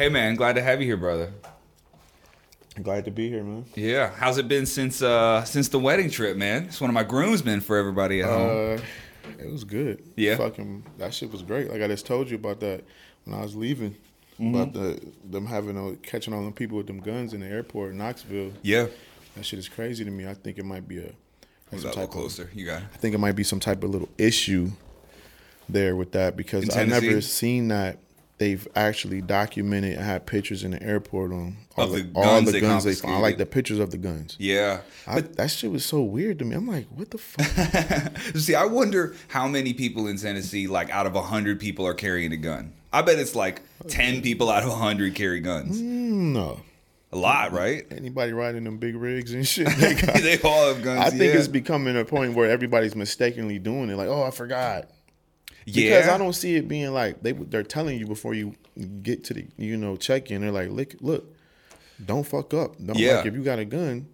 Hey man, glad to have you here, brother. Glad to be here, man. Yeah, how's it been since uh since the wedding trip, man? It's one of my groomsmen for everybody at home. Uh, it was good. Yeah. fucking that shit was great. Like I just told you about that when I was leaving. Mm-hmm. About the them having a, catching all them people with them guns in the airport in Knoxville. yeah, That shit is crazy to me. I think it might be a. some that a little type of- closer. You got it. I think it might be some type of little issue there with that because In I never seen that they've actually documented had pictures in the airport on all Of the, the all guns the they guns they found. I like the pictures of the guns. Yeah, I, that shit was so weird to me. I'm like, what the fuck? See, I wonder how many people in Tennessee, like out of hundred people, are carrying a gun. I bet it's like ten people out of hundred carry guns. Mm, no. A lot, right? Anybody riding them big rigs and shit. They got, they all have guns. I think yeah. it's becoming a point where everybody's mistakenly doing it. Like, oh, I forgot. Because. I don't see it being like they they're telling you before you get to the you know check in. They're like, look, look, don't fuck up. Don't Yeah. like if you got a gun,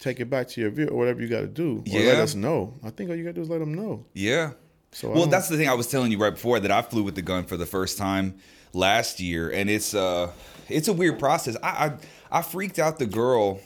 take it back to your vehicle or whatever you got to do. Or Yeah. let us know. I think all you got to do is let them know. Yeah. So well, that's the thing I was telling you right before that I flew with the gun for the first time last year, and it's uh, it's a weird process. I I, I freaked out the girl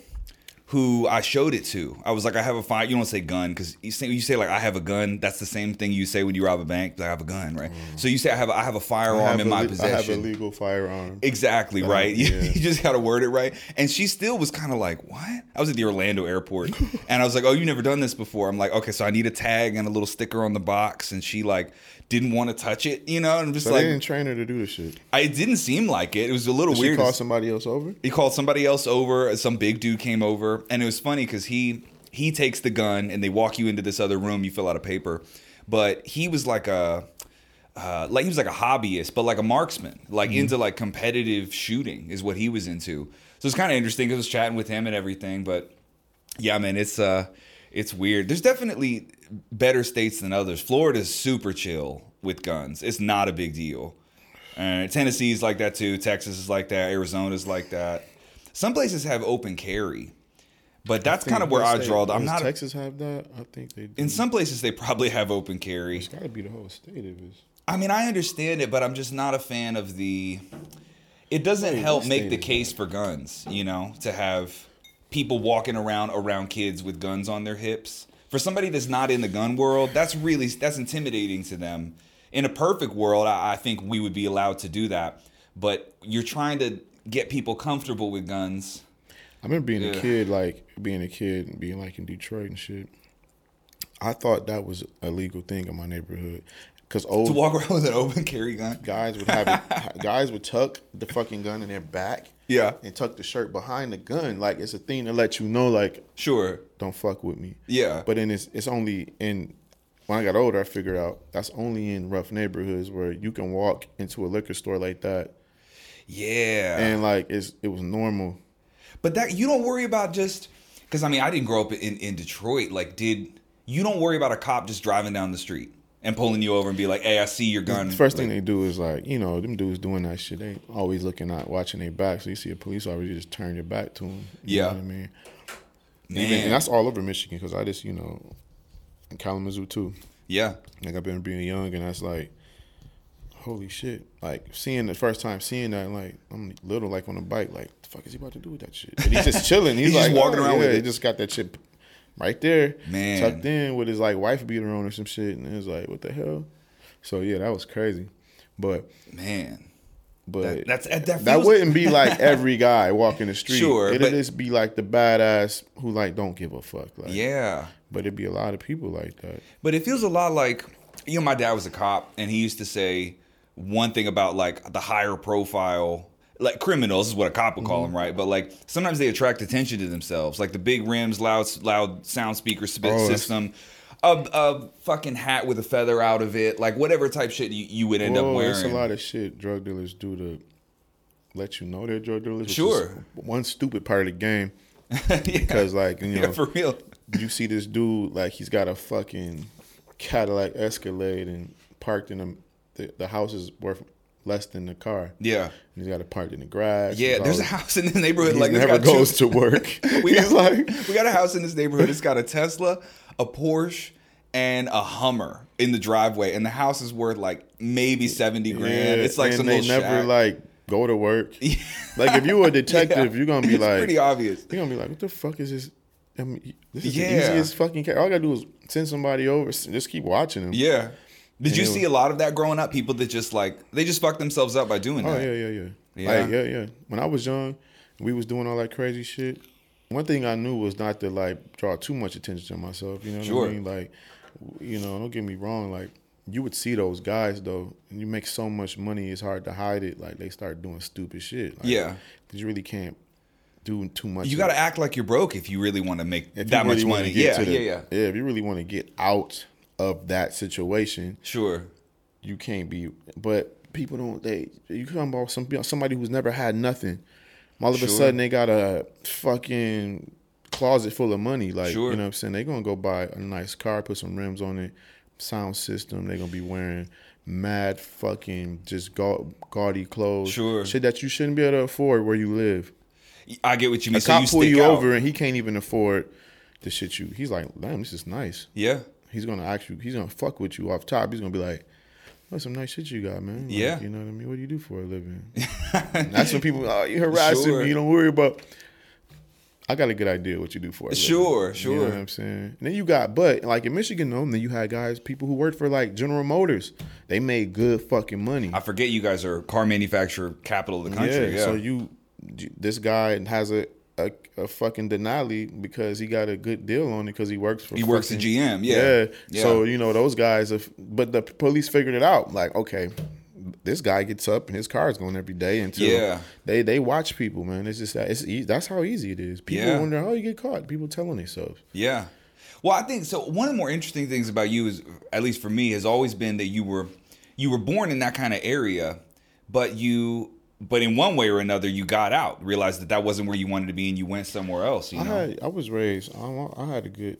who I showed it to. I was like, I have a fire. You don't say gun because you say you say like I have a gun. That's the same thing you say when you rob a bank. I have a gun, right? So you say I have a, I have a Mm. Firearm have in a my possession. I have a legal firearm. Exactly Uh, right. You, yeah. you just got to word it right. And she still was kind of like, "What?" I was at the Orlando airport, and I was like, "Oh, you never done this before?" I'm like, "Okay, so I need a tag and a little sticker on the box." And she like didn't want to touch it, you know. And I'm just So they didn't train her to do the shit. I, it didn't seem like it. It was a little Did weird. she call somebody else over? he called somebody else over. Some big dude came over, and it was funny because he he takes the gun and they walk you into this other room. You fill out a paper, but he was like a uh, like he was like a hobbyist, but like a marksman, like into like competitive shooting is what he was into. So it's kind of interesting because I was chatting with him and everything, but yeah, man, it's uh, it's weird. There's definitely better states than others. Florida's super chill with guns. It's not a big deal. Uh, Tennessee's like that too. Texas is like that. Arizona's like that. Some places have open carry, but that's kind of where I draw. the- I'm Does not. Texas have that? I think they. Do. in some places, they probably have open carry. it's got to be the whole state of it. I mean, I understand it, but I'm just not a fan of the. It doesn't help make the case for guns, you know, to have people walking around around kids with guns on their hips. For somebody that's not in the gun world, that's really that's intimidating to them. In a perfect world, I, I think we would be allowed to do that, but you're trying to get people comfortable with guns. I remember being Yeah. a kid, like being a kid and being like in Detroit and shit. I thought that was a legal thing in my neighborhood because old To walk around with an open carry gun. guys would have it, guys would tuck the fucking gun in their back Yeah, and tuck the shirt behind the gun. Like it's a thing to let you know, like sure. don't fuck with me. Yeah, But then it's it's only in when I got older, I figured out that's only in rough neighborhoods where you can walk into a liquor store like that yeah. and like it's it was normal. But that you don't worry about just because I mean I didn't grow up in, in Detroit. Like, did you don't worry about a cop just driving down the street and pulling you over and be like, "Hey, I see your gun." The first thing Like, they do is like, you know, them dudes doing that shit. They always looking out, watching their back. So you see a police officer, you just turn your back to them. You Yeah. know what I mean. Even, and that's all over Michigan because I just, you know, in Kalamazoo too. yeah, Like I've been being young, and that's like, holy shit! Like seeing the first time seeing that, like I'm little, like on a bike, like the fuck is he about to do with that shit? And he's just chilling. He's, He's just like walking oh, around yeah, with He it. just got that shit right there, Man. tucked in with his like wife beater on or some shit, and it was like, what the hell? So yeah, that was crazy, but man. but That, that's that, that wouldn't be like every guy walking the street. Sure, it'd but- just be like the badass who like don't give a fuck. Like, Yeah, but it'd be a lot of people like that. but it feels a lot like you know my dad was a cop and he used to say one thing about like the higher profile like criminals is what a cop would call Mm-hmm. them right but like sometimes they attract attention to themselves like the big rims loud loud sound speaker sp- Oh, system a, a fucking hat with a feather out of it like whatever type shit you, you would end Well, up wearing. There's a lot of shit drug dealers do to let you know they're drug dealers. Sure. one stupid part of the game yeah. because like you yeah, know for real you see this dude like he's got a fucking Cadillac Escalade and parked in a, the the house is worth less than the car. yeah And he's got it parked in the grass. yeah there's a house in the neighborhood He like never got two- goes to work. we got, like, we got a house in this neighborhood. It's got a Tesla, a Porsche, and a Hummer in the driveway, and the house is worth like maybe seventy grand. Yeah, it's like and some they never shack. like go to work. Like if you were a detective, Yeah. you're gonna be It's like, pretty obvious. you're gonna be like, what the fuck is this? I mean, this is Yeah. the easiest fucking. Ca- All I gotta do is send somebody over, just keep watching them. Yeah. Did you And it see a lot of that growing up? People that just like they just fuck themselves up by doing Oh that. yeah, yeah, yeah. Yeah. Like, yeah, yeah. When I was young, we was doing all that crazy shit. One thing I knew was not to like draw too much attention to myself. You know what Sure. I mean? Like, you know, don't get me wrong. Like, you would see those guys though, and you make so much money, it's hard to hide it. Like, they start doing stupid shit. Like, Yeah. because you really can't do too much. You got to act like you're broke if you really want to make If you that really much money. get Yeah, to the- yeah, yeah. Yeah, if you really want to get out of that situation, Sure. you can't be. But people don't. They you come about some somebody who's never had nothing. All of Sure. a sudden they got a fucking closet full of money. Like Sure. you know what I'm saying. They're gonna go buy a nice car, put some rims on it, sound system. They're gonna be wearing mad fucking just gau- gaudy clothes. Sure. Shit that you shouldn't be able to afford where you live. I get what you mean. A So cop you pull you out. over and he can't even afford the shit you. He's like, damn, this is nice. Yeah. He's gonna ask you. He's gonna fuck with you off top. He's gonna be like, "That's some nice shit you got, man." Like, Yeah. you know what I mean. What do you do for a living? That's when people, oh, you harassing Sure. me. You don't worry about. I got a good idea what you do for a living. Sure, You know sure. what I'm saying. And then you got, but like in Michigan, though, then you had guys, people who worked for like General Motors. They made good fucking money. I forget you guys are car manufacturer capital of the country. Yeah. So you, this guy has a, a a fucking Denali because he got a good deal on it because he works for. He works at fucking- GM, yeah. Yeah. So you know those guys, have, but the police figured it out. Like, okay, this guy gets up and his car is going every day until Yeah. they they watch people, man. It's just that it's easy. That's how easy it is. People Yeah. wonder how you get caught. People telling themselves. Yeah. Well, I think so. One of the more interesting things about you is, at least for me, has always been that you were you were born in that kind of area, but you but in one way or another you got out, realized that that wasn't where you wanted to be, and you went somewhere else. You I know. had I was raised. I, I had a good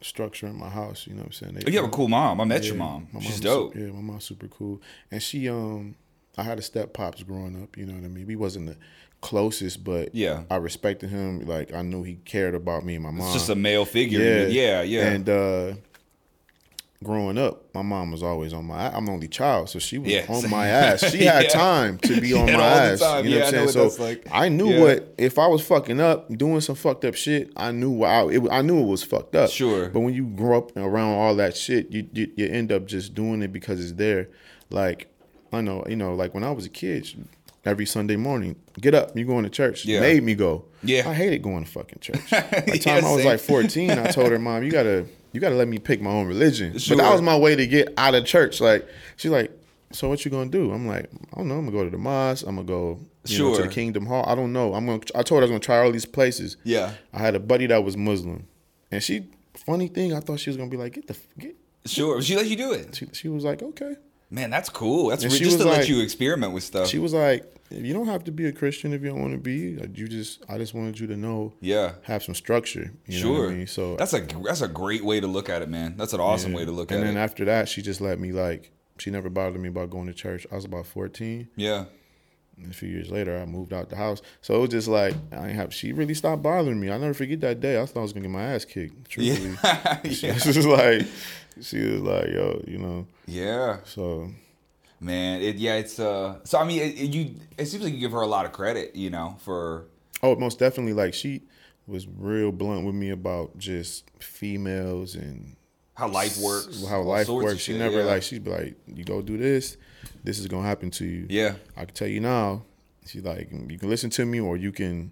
structure in my house. You know what I'm saying? They- you have a cool mom. I met your mom. my She's dope. yeah, my mom's super cool, and she um, I had a step pops growing up. You know what I mean? We wasn't the closest, but Yeah. I respected him. Like I knew he cared about me and my mom. It's just a male figure. yeah, Yeah, yeah. And uh, growing up, my mom was always on my. I'm the only child, so she was Yeah, on my ass. She had Yeah. time to be on my ass. You know Yeah, what I'm saying? what So like. I knew Yeah. what if I was fucking up, doing some fucked up shit. I knew what I, it, I knew it was fucked up. Sure. But when you grow up around all that shit, you, you you end up just doing it because it's there. Like I know, you know, like when I was a kid, every Sunday morning, get up, you going to church. Yeah. Made me go. Yeah. I hated going to fucking church. By the Yeah, time I was like 14, I told her, Mom, you gotta you gotta let me pick my own religion. Sure. But that was my way to get out of church. Like she's like, So what you gonna do? I'm like, I don't know, I'm gonna go to the mosque, I'm gonna go you know, to the Kingdom Hall. I don't know. I'm gonna I told her I was gonna try all these places. Yeah. I had a buddy that was Muslim. And she funny thing, I thought she was gonna be like, get the get Sure. She let you do it. she, she was like, okay. Man, that's cool. That's re- just to was let you experiment with stuff. She was like, you don't have to be a Christian if you don't want to be. You just, I just wanted you to know, yeah. have some structure. You know Sure. I mean? So that's a that's a great way to look at it, man. That's an awesome yeah. way to look And at it. And then after that, she just let me like. She never bothered me about going to church. I was about fourteen. yeah. And a few years later, I moved out the house. So it was just like I have. She really stopped bothering me. I never forget that day. I thought I was gonna get my ass kicked. Truthfully, Yeah. she yeah. was like, she was like, yo, you know. Yeah. So Man, it yeah, it's uh so I mean it, it- you it seems like you give her a lot of credit, you know, for Oh, most definitely. Like she was real blunt with me about just females and how life works. how life works. She shit, never yeah. like she'd be like, "You go do this, this is gonna happen to you." Yeah. I can tell you now. She's like, "You can listen to me, or you can,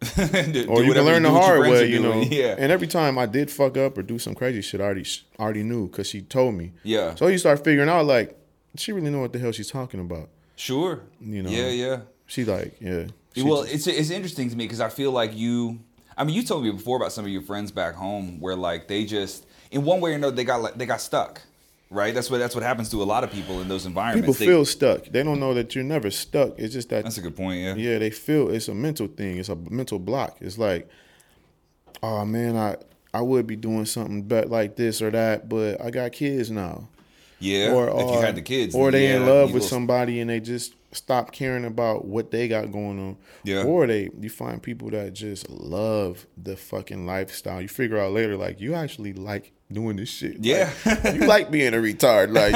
Do or you can learn do the hard way." You know. Yeah. And every time I did fuck up or do some crazy shit, I already already knew because she told me. Yeah. So you start figuring out like she really know what the hell she's talking about. Sure. You know. Yeah, yeah. She like, yeah. She well, just- it's it's interesting to me because I feel like you. I mean, you told me before about some of your friends back home where like they just in one way or another they got like they got stuck, right? That's what that's what happens to a lot of people in those people environments. They- feel stuck. They don't know that you're never stuck. It's just that that's a good point. Yeah. Yeah, they feel it's a mental thing. It's a mental block. It's like, oh man, I I would be doing something but like this or that, but I got kids now. Yeah. Or if you or- had the kids, or they yeah, in love with somebody and they just stop caring about what they got going on. Yeah. Or they you find people that just love the fucking lifestyle. You figure out later like you actually like doing this shit. Yeah. Like, you like being a retard. Like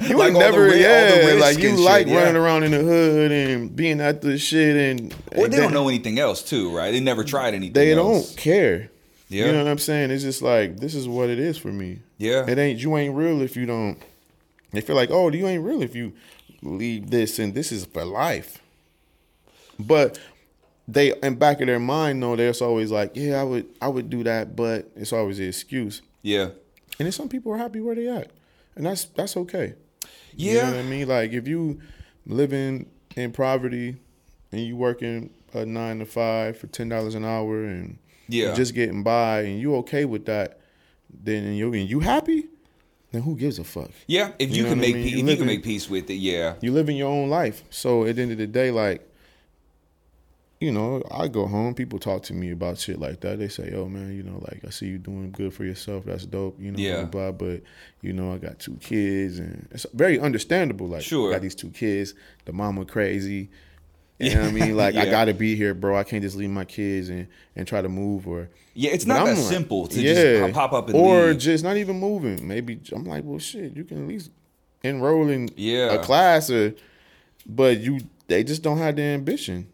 you you Like ain't all the never the yeah, like you like shit, yeah. running around in the hood and being at the shit and Or and they don't know anything else too, right? They never tried anything. they else. don't care. Yeah. You know what I'm saying? It's just like this is what it is for me. Yeah. It ain't you ain't real if you don't. They feel like oh you ain't real if you leave this and this is for life. But they in back of their mind know there's always like yeah I would I would do that but it's always an excuse. Yeah. And then some people are happy where they at, and that's that's okay. Yeah. You know what I mean? Like if you living in poverty and you working a nine to five for ten dollars an hour and Yeah. just getting by and you okay with that, then and you and you happy, then who gives a fuck? Yeah. If you, know can what I make mean? pe- You if you can in- make peace with it, yeah. You living your own life. So at the end of the day, like, you know, I go home, people talk to me about shit like that. They say, "Oh man, you know, like I see you doing good for yourself. That's dope." You know, Yeah. blah, blah, blah. But you know, I got two kids, and it's very understandable. Like, Sure. I got these two kids. The mama crazy. You know what I mean? Like, I gotta be here, bro. I can't just leave my kids and and try to move or. Yeah, it's not that like- simple to yeah. just pop up and or leave. just not even moving. Maybe I'm like, well, shit, you can at least enroll in Yeah. a class, or but you they just don't have the ambition.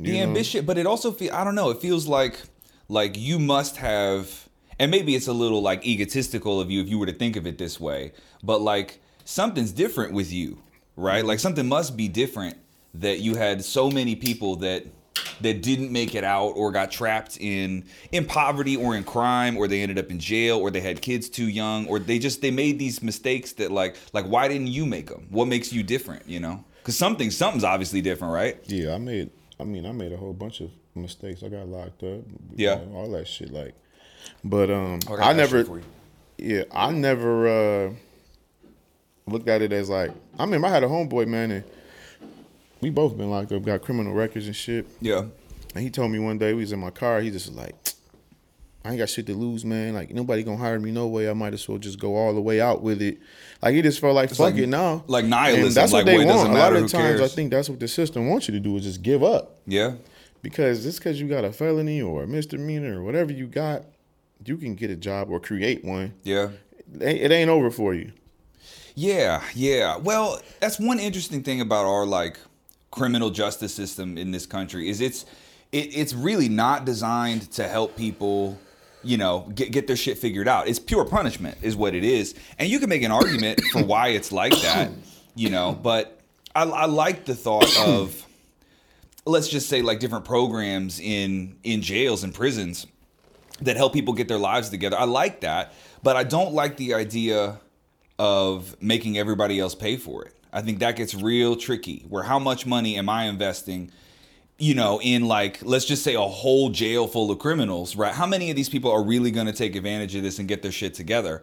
the know? ambition but it also feel i don't know it feels like like you must have and maybe it's a little like egotistical of you if you were to think of it this way but like something's different with you right like something must be different that you had so many people that that didn't make it out or got trapped in in poverty or in crime or they ended up in jail or they had kids too young or they just they made these mistakes that like like why didn't you make them what makes you different you know because something something's obviously different right Yeah, I made. I mean, I made a whole bunch of mistakes. I got locked up. Yeah. know, all that shit. Like, but um, I I never. for you. Yeah, I never uh looked at it as like. I mean, I had a homeboy man, and we both been locked up, got criminal records and shit. yeah And he told me one day we was in my car. He just was like, I ain't got shit to lose, man. Like nobody gonna hire me no way. I might as well just go all the way out with it. Like he just felt like fuck like- it now. like nihilism, And that's like, what they want. A lot of times, cares? I think that's what the system wants you to do is just give up. yeah Because just because you got a felony or a misdemeanor or whatever you got, you can get a job or create one. yeah it ain't over for you. Yeah, yeah. Well, that's one interesting thing about our like criminal justice system in this country is it's it, it's really not designed to help people, you know, get get their shit figured out. It's pure punishment is what it is. And you can make an argument for why it's like that, you know, but I, I like the thought of let's just say like different programs in in jails and prisons that help people get their lives together. I like that, but I don't like the idea of making everybody else pay for it. I think that gets real tricky. Where how much money am I investing, you know, in like let's just say a whole jail full of criminals, right? How many of these people are really going to take advantage of this and get their shit together?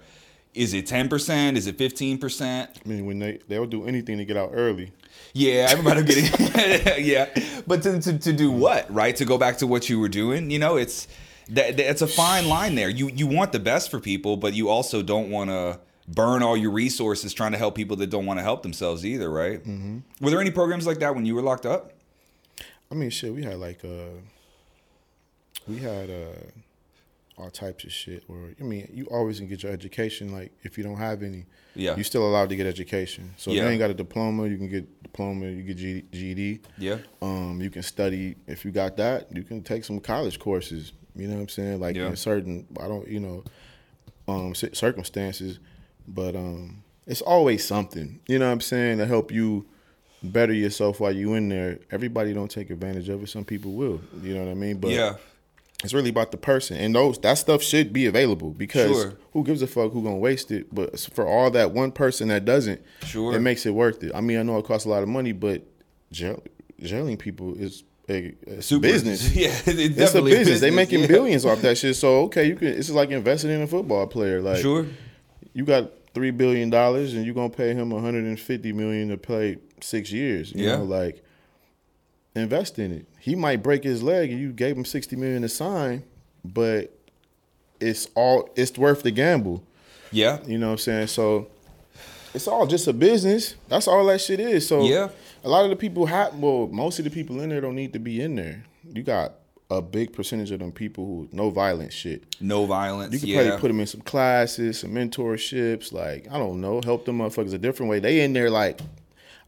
Is it 10%? Is it 15%? I mean, when they they'll do anything to get out early. Yeah, everybody will get it. yeah, but to, to to do what, right? To go back to what you were doing, you know, it's that that's a fine line there. You you want the best for people, but you also don't want to burn all your resources trying to help people that don't want to help themselves either, right? Mm-hmm. Were there any programs like that when you were locked up? I mean, shit, we had like uh, we had uh, all types of shit. Or I mean, you always can get your education. Like if you don't have any, Yeah. you're still allowed to get education. So if you ain't got a diploma, you can get diploma. You get G- GED. Yeah. Um, you can study. If you got that, you can take some college courses. You know what I'm saying? Like Yeah. in certain, I don't, you know, um, circumstances, but um, it's always something. You know what I'm saying to help you better yourself while you in there. Everybody don't take advantage of it. Some people will. You know what I mean? But yeah, it's really about the person, and those that stuff should be available because Sure. who gives a fuck who gonna waste it? But for all that one person that doesn't, Sure. it makes it worth it. I mean, I know it costs a lot of money, but jail, jailing people is a, a super business. Yeah, it It's a definitely business. They making yeah. billions off that shit. So okay, you can. It's like investing in a football player. Like Sure. you got three billion dollars, and you're gonna pay him 150 million to play six years. You Yeah. know, like invest in it. He might break his leg, and you gave him 60 million to sign, but it's all it's worth the gamble. Yeah, You know what I'm saying? So it's all just a business. That's all that shit is. So Yeah. a lot of the people have. Well, most of the people in there don't need to be in there. You got a big percentage of them people who no violence shit. No violence. You could yeah. probably put them in some classes, some mentorships. Like I don't know, help them motherfuckers a different way. They in there like,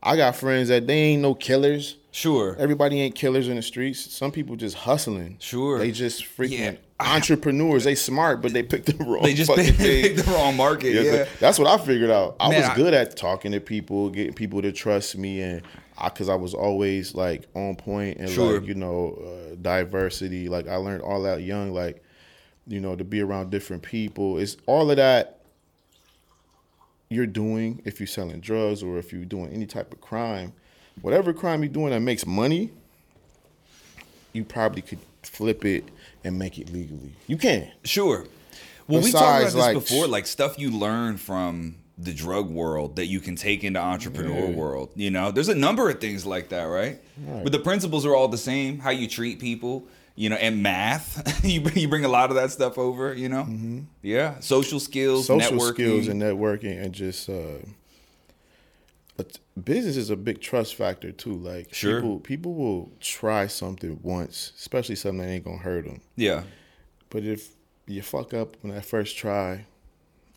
I got friends that they ain't no killers. sure. Everybody ain't killers in the streets. Some people just hustling. Sure. They just freaking Yeah. entrepreneurs. They smart, but they picked the wrong. They just fucking picked, thing. picked the wrong market. Yeah, Yeah. that's what I figured out. I Man, was I- good at talking to people, getting people to trust me, and I because I was always like on point and Sure. like you know uh, diversity. Like I learned all that young, like you know to be around different people. It's all of that you're doing if you're selling drugs or if you're doing any type of crime, whatever crime you're doing that makes money, you probably could flip it and make it legally. You can. Sure. Well, we talked about this like, before, like stuff you learn from the drug world that you can take into entrepreneur Yeah. world. You know, there's a number of things like that, right? Right. But the principles are all the same. How you treat people, you know, and math. you bring- you bring a lot of that stuff over. You know, yeah, social skills, Mm-hmm. social networking. skills and networking and just uh but business is a big trust factor too like Sure. people people will try something once especially something that ain't gonna hurt them yeah, but if you fuck up on that first try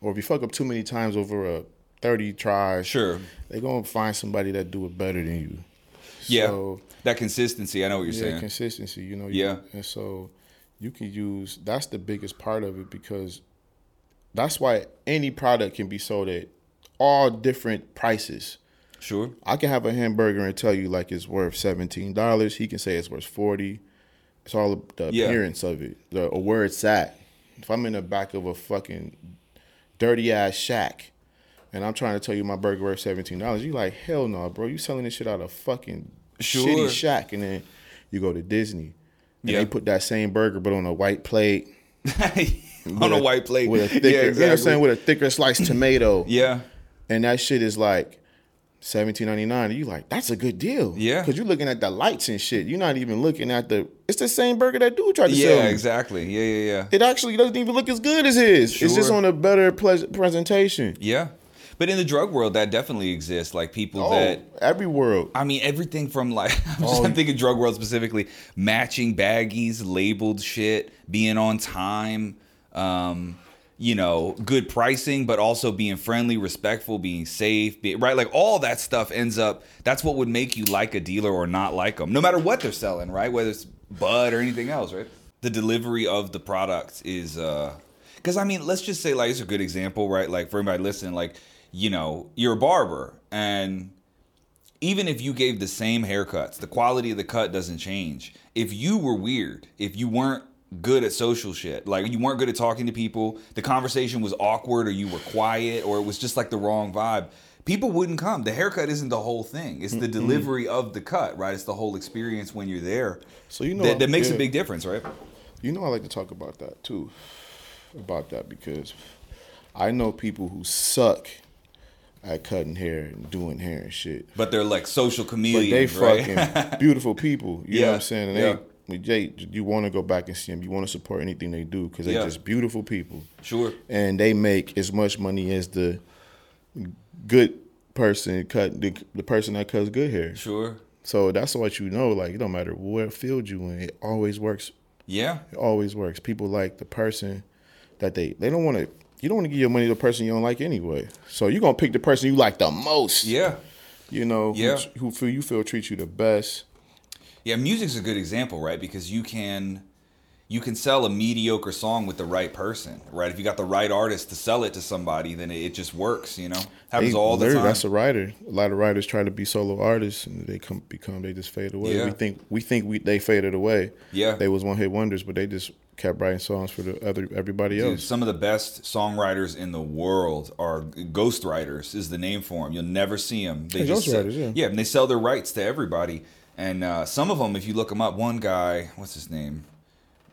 or if you fuck up too many times over a 30 tries sure, they're gonna find somebody that do it better than you yeah. so, that consistency. I know what you're yeah, saying. consistency. You know. you- Yeah. And so you can use that's the biggest part of it because that's why any product can be sold at all different prices. Sure. I can have a hamburger and tell you like it's worth seventeen dollars. He can say it's worth forty. It's all the Yeah. appearance of it, the or where it's at. If I'm in the back of a fucking dirty ass shack. And I'm trying to tell you my burger worth seventeen dollars, you like hell no, bro. You selling this shit out of fucking Sure. shitty shack, and then you go to Disney. And Yeah. they put that same burger but on a white plate. On with a white plate. with a thicker, yeah, you know what I'm saying, with a thicker sliced tomato. Yeah, and that shit is like seventeen ninety nine. You like that's a good deal, Yeah. because you're looking at the lights and shit. You're not even looking at the. It's the same burger that dude tried to sell. yeah, exactly. Yeah, yeah, yeah. It actually doesn't even look as good as his. Sure. It's just on a better ple- presentation. Yeah. But in the drug world, that definitely exists. Like people Oh, that every world. I mean, everything from like I'm, just, Oh. I'm thinking drug world specifically, matching baggies, labeled shit, being on time, um, you know, good pricing, but also being friendly, respectful, being safe, be, right? Like all that stuff ends up. That's what would make you like a dealer or not like them, no matter what they're selling, right? Whether it's bud or anything else, right? The delivery of the product is. uh because I mean, let's just say like it's a good example, right? Like for everybody listening, like you know, you're a barber, and even if you gave the same haircuts, the quality of the cut doesn't change. If you were weird, if you weren't good at social shit, like you weren't good at talking to people, the conversation was awkward, or you were quiet, or it was just like the wrong vibe. People wouldn't come. The haircut isn't the whole thing. It's the delivery of the cut, right? It's the whole experience when you're there. So you know that, that makes yeah. a big difference, right? You know, I like to talk about that too. About that because I know people who suck at cutting hair and doing hair and shit. But they're like social But chameleons, they right? fucking beautiful people. You know what Yeah, I'm saying? And yeah. they, they, you want to go back and see them. You want to support anything they do because they're Yeah. just beautiful people. sure. And they make as much money as the good person cut the, the person that cuts good hair. Sure. So that's what you know. Like it don't matter what field you in, it always works. Yeah. It always works. People like the person that they they don't want to. You don't want to give your money to the person you don't like anyway. So you're gonna pick the person you like the most. Yeah. You know, Yeah. who, who feel you feel treats you the best. Yeah, music's a good example, right? Because you can you can sell a mediocre song with the right person, right? If you got the right artist to sell it to somebody, then it, just works, you know? Happens They- all the time. That's a writer. A lot of writers try to be solo artists, and they come become they just fade away. Yeah. We think we think we they faded away. Yeah. they was one hit wonders, but they just kept writing songs for the other everybody Dude, else. some of the best songwriters in the world are ghostwriters is the name for them. You'll never see them. They Yeah, just sell- ghostwriters, yeah. and they sell their rights to everybody. And uh, some of them, if you look them up, one guy, what's his name?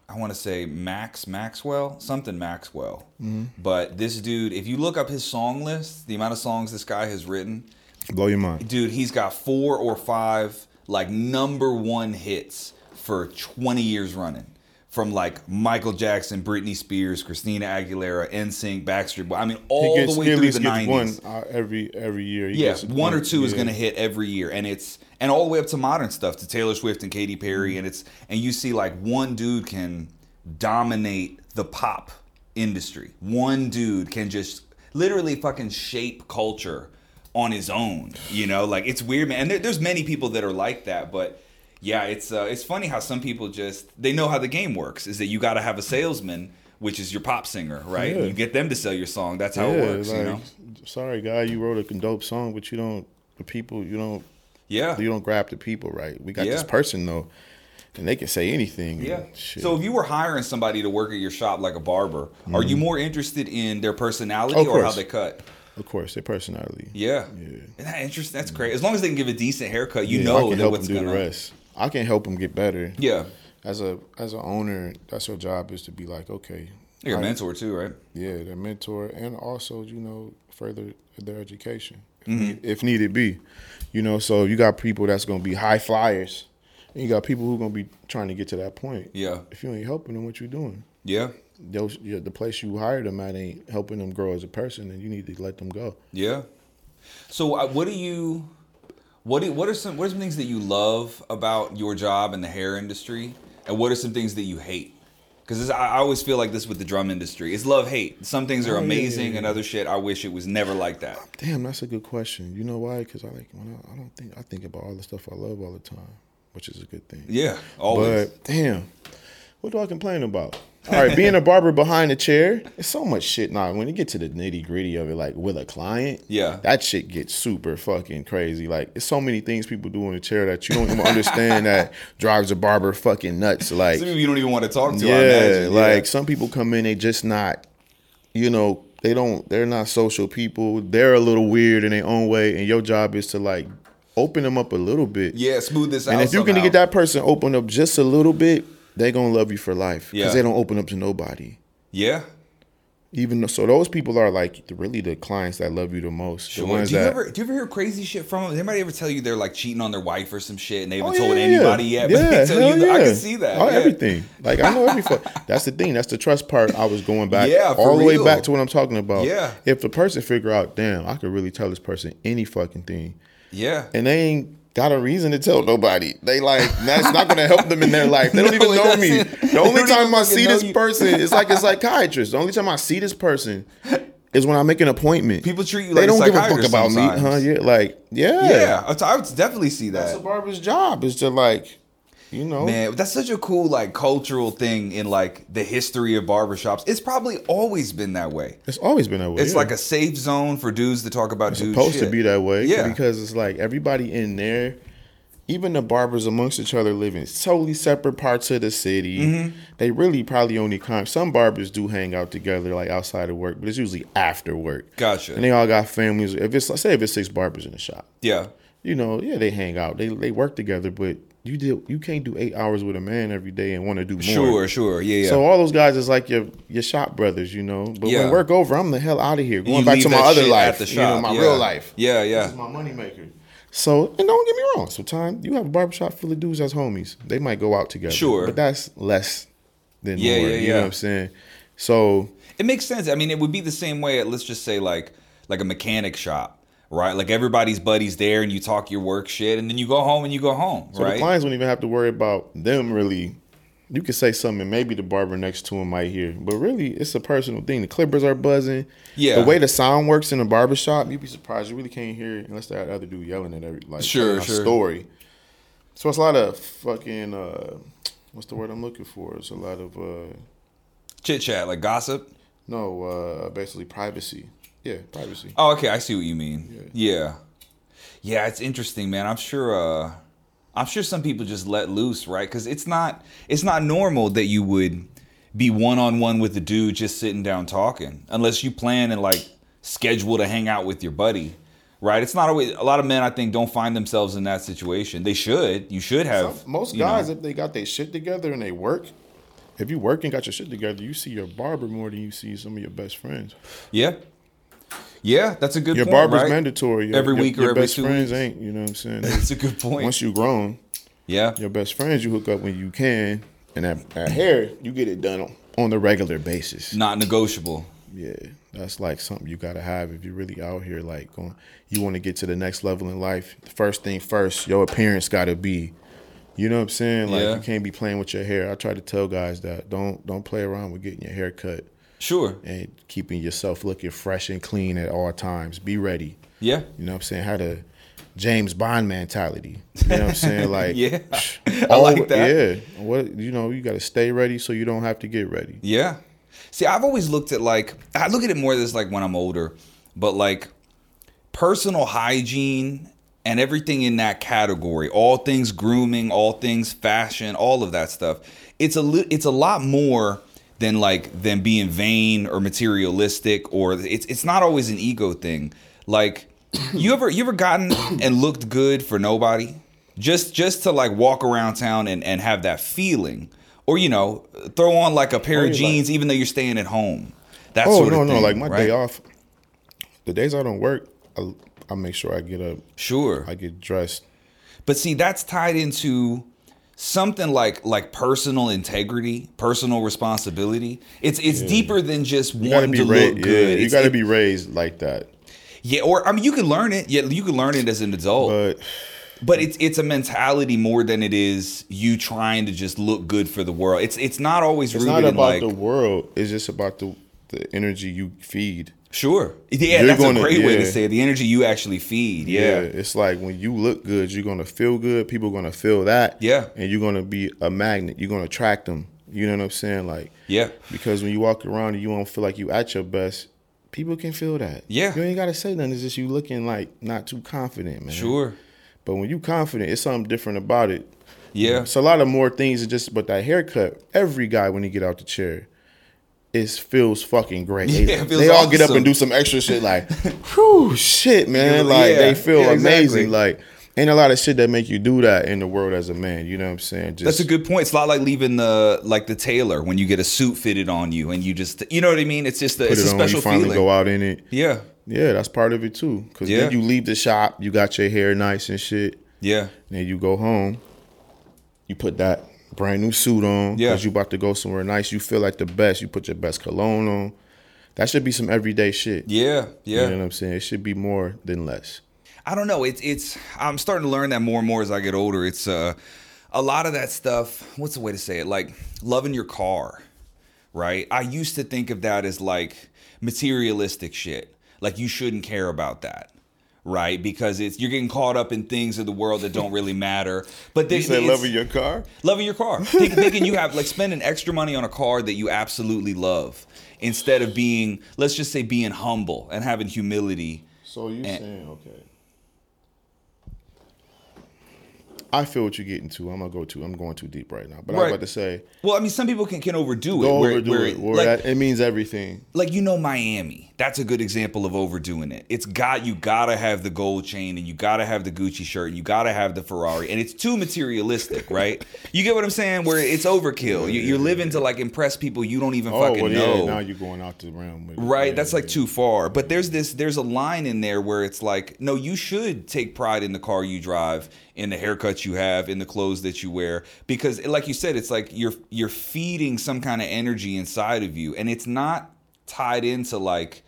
I want to say Max Maxwell, something Maxwell. Mm-hmm. But this dude, if you look up his song list, the amount of songs this guy has written, Blow your mind. dude, he's got four or five like number one hits for 20 years running. from like Michael Jackson, Britney Spears, Christina Aguilera, NSYNC, Backstreet Boy. I mean, all gets, the way through the nineties. one uh, every every year. He Yeah, one or two is going to hit every year, and it's and all the way up to modern stuff to Taylor Swift and Katy Mm-hmm. Perry, and it's and you see like one dude can dominate the pop industry. One dude can just literally fucking shape culture on his own. You know, like it's weird, man. And there, there's many people that are like that, but yeah, it's uh, it's funny how some people just they know how the game works. Is that you got to have a salesman. Which is your pop singer, right? Yeah. You get them to sell your song. That's how Yeah, it works, like, you know. sorry, guy, you wrote a dope song, but you don't. The people, you don't. Yeah, You don't grab the people right. We got this person though, and they can say anything. Yeah. So if you were hiring somebody to work at your shop like a barber, are you more interested in their personality Mm-hmm. Or how they cut? of course, their personality. Yeah. Yeah. Isn't that interesting? That's great. As long as they can give a decent haircut, you Yeah, I can that help what's them do the rest. I can help them get better. Yeah. As a as an owner, that's your job is to be like, okay, You're a mentor too, right? yeah, their mentor, and also you know further their education Mm-hmm. if needed be. You know, so you got people that's gonna be high flyers, and you got people who are gonna be trying to get to that point. Yeah. If you ain't helping them, what you doing? Yeah. Those, yeah, the place you hired them at ain't helping them grow as a person, and you need to let them go. Yeah. So uh, what do you what do, what are some what are some things that you love about your job in the hair industry and what are some things that you hate? Cuz I, I always feel like this with the drum industry. It's love hate. Some things are Oh, yeah, yeah, amazing and other shit I wish it was never like that. Damn, that's a good question. You know why? Because I like when I, I don't think I think about all the stuff I love all the time, which is a good thing. Yeah, always. But damn, what do I complain about? All right, being a barber behind the chair, it's so much shit. Now, when you get to the nitty gritty of it, like with a client, Yeah. that shit gets super fucking crazy. Like, it's so many things people do in the chair that you don't even understand that drives a barber fucking nuts. Like, Some people you don't even want to talk to. yeah, I imagine. like some people come in, they just not, you know, they don't, they're not social people. They're a little weird in their own way, and your job is to like open them up a little bit. yeah, smooth this out. And if you can get that person open up just a little bit, they gonna love you for life because Yeah. they don't open up to nobody. yeah. Even though, so, those people are like really the clients that love you the most. Sure. The do you that ever do you ever hear crazy shit from them? Does anybody ever tell you they're like cheating on their wife or some shit and they haven't Oh, told anybody yeah. yet? But they Yeah, tell you, I can see that. Oh, yeah. everything. Like I know every. fu- that's the thing. That's the trust part. I was going back. Yeah, all the real. way back to what I'm talking about. Yeah. If the person figure out, damn, I could really tell this person any fucking thing, Yeah. and they ain't got a reason to tell nobody. They like that's not gonna help them in their life. They don't No, even know me. The only time I see this you. person it's like a psychiatrist. The only time I see this person is when I make an appointment. People treat you they like a psychiatrist. They don't give a fuck about me, huh? Yeah, like yeah, Yeah, I would definitely see that. That's a barber's job. Is to like, you know, Man, that's such a cool like cultural thing in like the history of barbershops. It's probably always been that way. it's always been that way. It's yeah. like a safe zone for dudes to talk about It's supposed shit. to be that way. Yeah. Because it's like everybody in there, even the barbers amongst each other live in totally separate parts of the city. Mm-hmm. They really probably only come. Some barbers do hang out together like outside of work, but it's usually after work. Gotcha. And they all got families. If it's let's say if it's six barbers in the shop, Yeah. you know, yeah, they hang out. They they work together, but you do you can't do eight hours with a man every day and want to do more. Sure, sure. Yeah, yeah. So all those guys is like your your shop brothers, you know. But Yeah. when work over, I'm the hell out of here. Going You back to my other life, you know, my yeah. real life. Yeah, This yeah. is my money maker. So and don't get me wrong. Sometimes you have a barbershop full of dudes as homies. They might go out together. Sure. But that's less than Yeah, more. yeah, You yeah. know what I'm saying? So It makes sense. I mean, it would be the same way at let's just say like like a mechanic shop, right? Like everybody's buddies there, and you talk your work shit, and then you go home and you go home, So right? the clients don't even have to worry about them really. You could say something, maybe the barber next to him might hear, but really, it's a personal thing. The clippers are buzzing. Yeah. The way the sound works in a barbershop, you'd be surprised. You really can't hear it unless that other dude yelling at every like Sure, a sure. story. So it's a lot of fucking. uh What's the word I'm looking for? It's a lot of uh Chit chat, like gossip. no, uh basically privacy. Yeah, privacy. Oh, okay, I see what you mean. Yeah. yeah, it's interesting, man. I'm sure. uh I'm sure some people just let loose, right? Because it's not it's not normal that you would be one on one with a dude just sitting down talking, unless you plan and like schedule to hang out with your buddy, right? It's not always. A lot of men, I think, don't find themselves in that situation. They should. You should have. Some- most you know- guys, if they got their shit together and they work, if you work and got your shit together, you see your barber more than you see some of your best friends. yeah, yeah, that's a good. Your point, barber's right? mandatory. Your, Every your- week or your every best two friends weeks. ain't. You know what I'm saying? That's a good point. Once you grown, yeah, your best friends you hook up when you can, And that, that hair, you get it done on, on the regular basis. Not negotiable. Yeah, that's like something you gotta have if you're really out here. Like, going, you want to get to the next level in life. The first thing first, your appearance gotta be. You know what I'm saying? Like, Yeah. you can't be playing with your hair. I try to tell guys that don't don't play around with getting your hair cut Sure. and keeping yourself looking fresh and clean at all times. Be ready. Yeah. You know what I'm saying? Had a James Bond mentality. You know what I'm saying? Like, Yeah. I oh, like that. Yeah. What you know, you got to stay ready so you don't have to get ready. Yeah. See, I've always looked at like I look at it more as like when I'm older, but like personal hygiene and everything in that category, all things grooming, all things fashion, all of that stuff. It's a li- it's a lot more than like than being vain or materialistic or it's it's not always an ego thing. Like you ever you ever gotten and looked good for nobody? Just just to like walk around town and, and have that feeling. Or, you know, throw on like a pair of jeans even though you're staying at home. That Oh sort no, of no! thing, Like my right? day off, the days I don't work, I, I make sure I get up, Sure. I get dressed. But see, that's tied into something like like personal integrity, personal responsibility. It's it's deeper than just You wanting to raised. look Yeah, good. you got to be raised like that. yeah, or I mean, you can learn it. Yeah, you can learn it as an adult. But but it's it's a mentality more than it is you trying to just look good for the world. It's it's not always it's rooted not in about like the world. It's just about the the energy you feed. Sure. Yeah, You're that's gonna- a great way to say it. The energy you actually feed. Yeah. it's like when you look good, you're gonna feel good. People are gonna feel that. Yeah. and you're gonna be a magnet. You're gonna attract them. You know what I'm saying? Like, Yeah. because when you walk around and you don't feel like you at your best, people can feel that. Yeah. you ain't gotta say nothing. It's just you looking like not too confident, man. Sure. But when you confident, it's something different about it. Yeah. It's a lot of more things than just but that haircut. Every guy when he get out the chair, it feels fucking great. They, Yeah, they all get up and do some extra shit like, whew, shit, man. Yeah, Like they feel yeah, amazing. exactly. Like ain't a lot of shit that make you do that in the world as a man. You know what I'm saying? Just That's a good point. It's a lot like leaving the like the tailor when you get a suit fitted on you and you just you know what I mean. It's just a, put it's it a on special you finally feeling. go out in it. Yeah, Yeah, that's part of it too. Cause Yeah. then you leave the shop, you got your hair nice and shit. yeah, Then you go home, you put that brand new suit on Yeah. because you about to go somewhere nice. You feel like the best. You put your best cologne on. That should be some everyday shit. yeah, yeah. You know what I'm saying? It should be more than less. I don't know. It's it's. I'm starting to learn that more and more as I get older. It's uh, a lot of that stuff. What's the way to say it? Like loving your car, right? I used to think of that as like materialistic shit. Like you shouldn't care about that, right? Because it's you're getting caught up in things of the world that don't really matter. But You they, said loving your car? loving your car Think, thinking you have like spending extra money on a car that you absolutely love instead of being let's just say being humble and having humility So you saying okay? I feel what you're getting to. I'm gonna go to. I'm going too deep right now. But I was about to say, well i mean some people can, can overdo it where, overdo where it. Or like, that, it means everything. like you know miami that's a good example of overdoing it it's got you gotta have the gold chain and you gotta have the gucci shirt and you gotta have the ferrari and it's too materialistic right you get what i'm saying where it's overkill you, you're living to like impress people you don't even Oh, fucking well, know yeah. Now you're going out the realm. With. Right, Yeah, that's like yeah. too far. But there's this there's a line in there where it's like, no, you should take pride in the car you drive, in the haircuts you have, in the clothes that you wear because like you said it's like you're you're feeding some kind of energy inside of you and it's not tied into like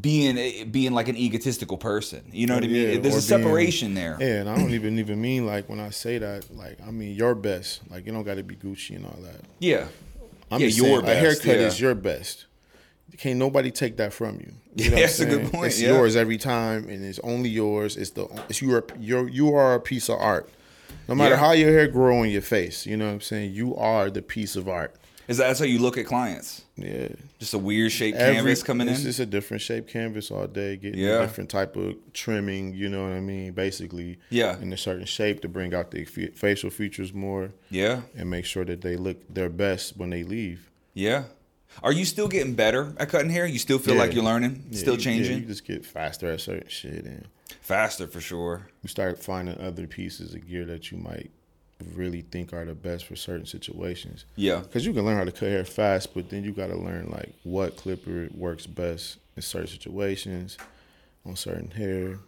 being eh, being like an egotistical person. You know what I mean? Yeah, There's a separation there. Yeah, and I don't even even mean like when I say that, like I mean your best. Like you don't got to be Gucci and all that. Yeah. I'm Yeah, your saying, best, a haircut yeah. is your best. Can't nobody take that from you. you Yeah, I'm that's a good point, It's yeah. yours every time, and it's only yours. It's the it's your your you are a piece of art. No matter Yeah. how your hair grow on your face, you know what I'm saying. You are the piece of art. Is that that's how you look at clients? Yeah. Just a weird shaped Every- canvas coming it's in? just a different shape canvas all day, getting Yeah. a different type of trimming. You know what I mean? Basically, Yeah. in a certain shape to bring out the facial features more Yeah. and make sure that they look their best when they leave. Yeah. Are you still getting better at cutting hair? You still feel Yeah. like you're learning? Yeah, still you- yeah, changing? you just get faster at certain shit, and Faster for sure. you start finding other pieces of gear that you might really think are the best for certain situations. Yeah. Because you can learn how to cut hair fast, but then you got to learn like what clipper works best in certain situations on certain hair.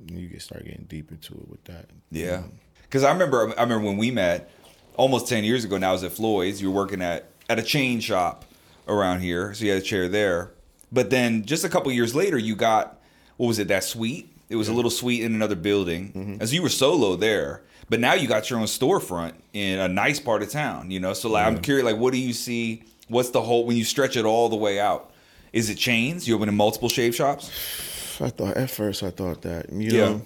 And you get start getting deep into it with that. Yeah. Cause I remember I remember when we met, almost 10 years ago now, I was at Floyd's. You were working at, at a chain shop around here. So you had a chair there. But then just a couple years later, you got, what was it, that suite? It was a little suite in another building. Mm-hmm. So you were solo there. But now you got your own storefront in a nice part of town, you know? So like, I'm curious, like, what do you see? What's the whole, when you stretch it all the way out? Is it chains? You open in multiple shave shops? I thought at first I thought that you Yeah. know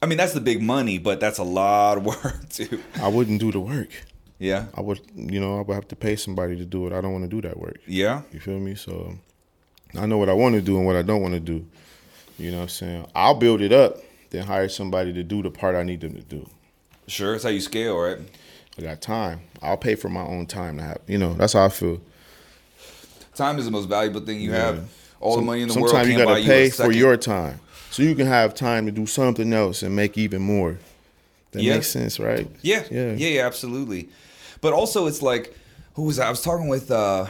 I mean, that's the big money, but that's a lot of work too. I wouldn't do the work. Yeah. I would you know I would have to pay somebody to do it. I don't want to do that work. Yeah. You feel me? So I know what I want to do and what I don't want to do. You know what I'm saying? I'll build it up, then hire somebody to do the part I need them to do. Sure. That's how you scale, right? I got time. I'll pay for my own time to have. You know, that's how I feel. Time is the most valuable thing you Yeah. have. All the money in the world Sometimes you gotta pay a for your time, so you can have time to do something else and make even more. That Yeah. makes sense, right? Yeah. Yeah. Yeah. Yeah. Absolutely. But also, it's like, who was I? I was talking with uh,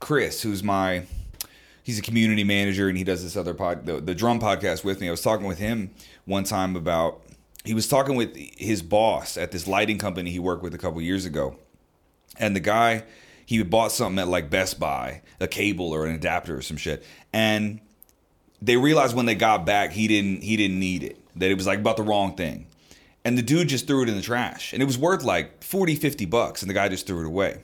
Chris, who's my, he's a community manager and he does this other pod, the, the drum podcast with me. I was talking with him one time about, he was talking with his boss at this lighting company he worked with a couple years ago. and the guy he bought something at like Best Buy, a cable or an adapter or some shit, and they realized when they got back he didn't he didn't need it that it was like about the wrong thing and the dude just threw it in the trash. And it was worth like 40 50 bucks and the guy just threw it away.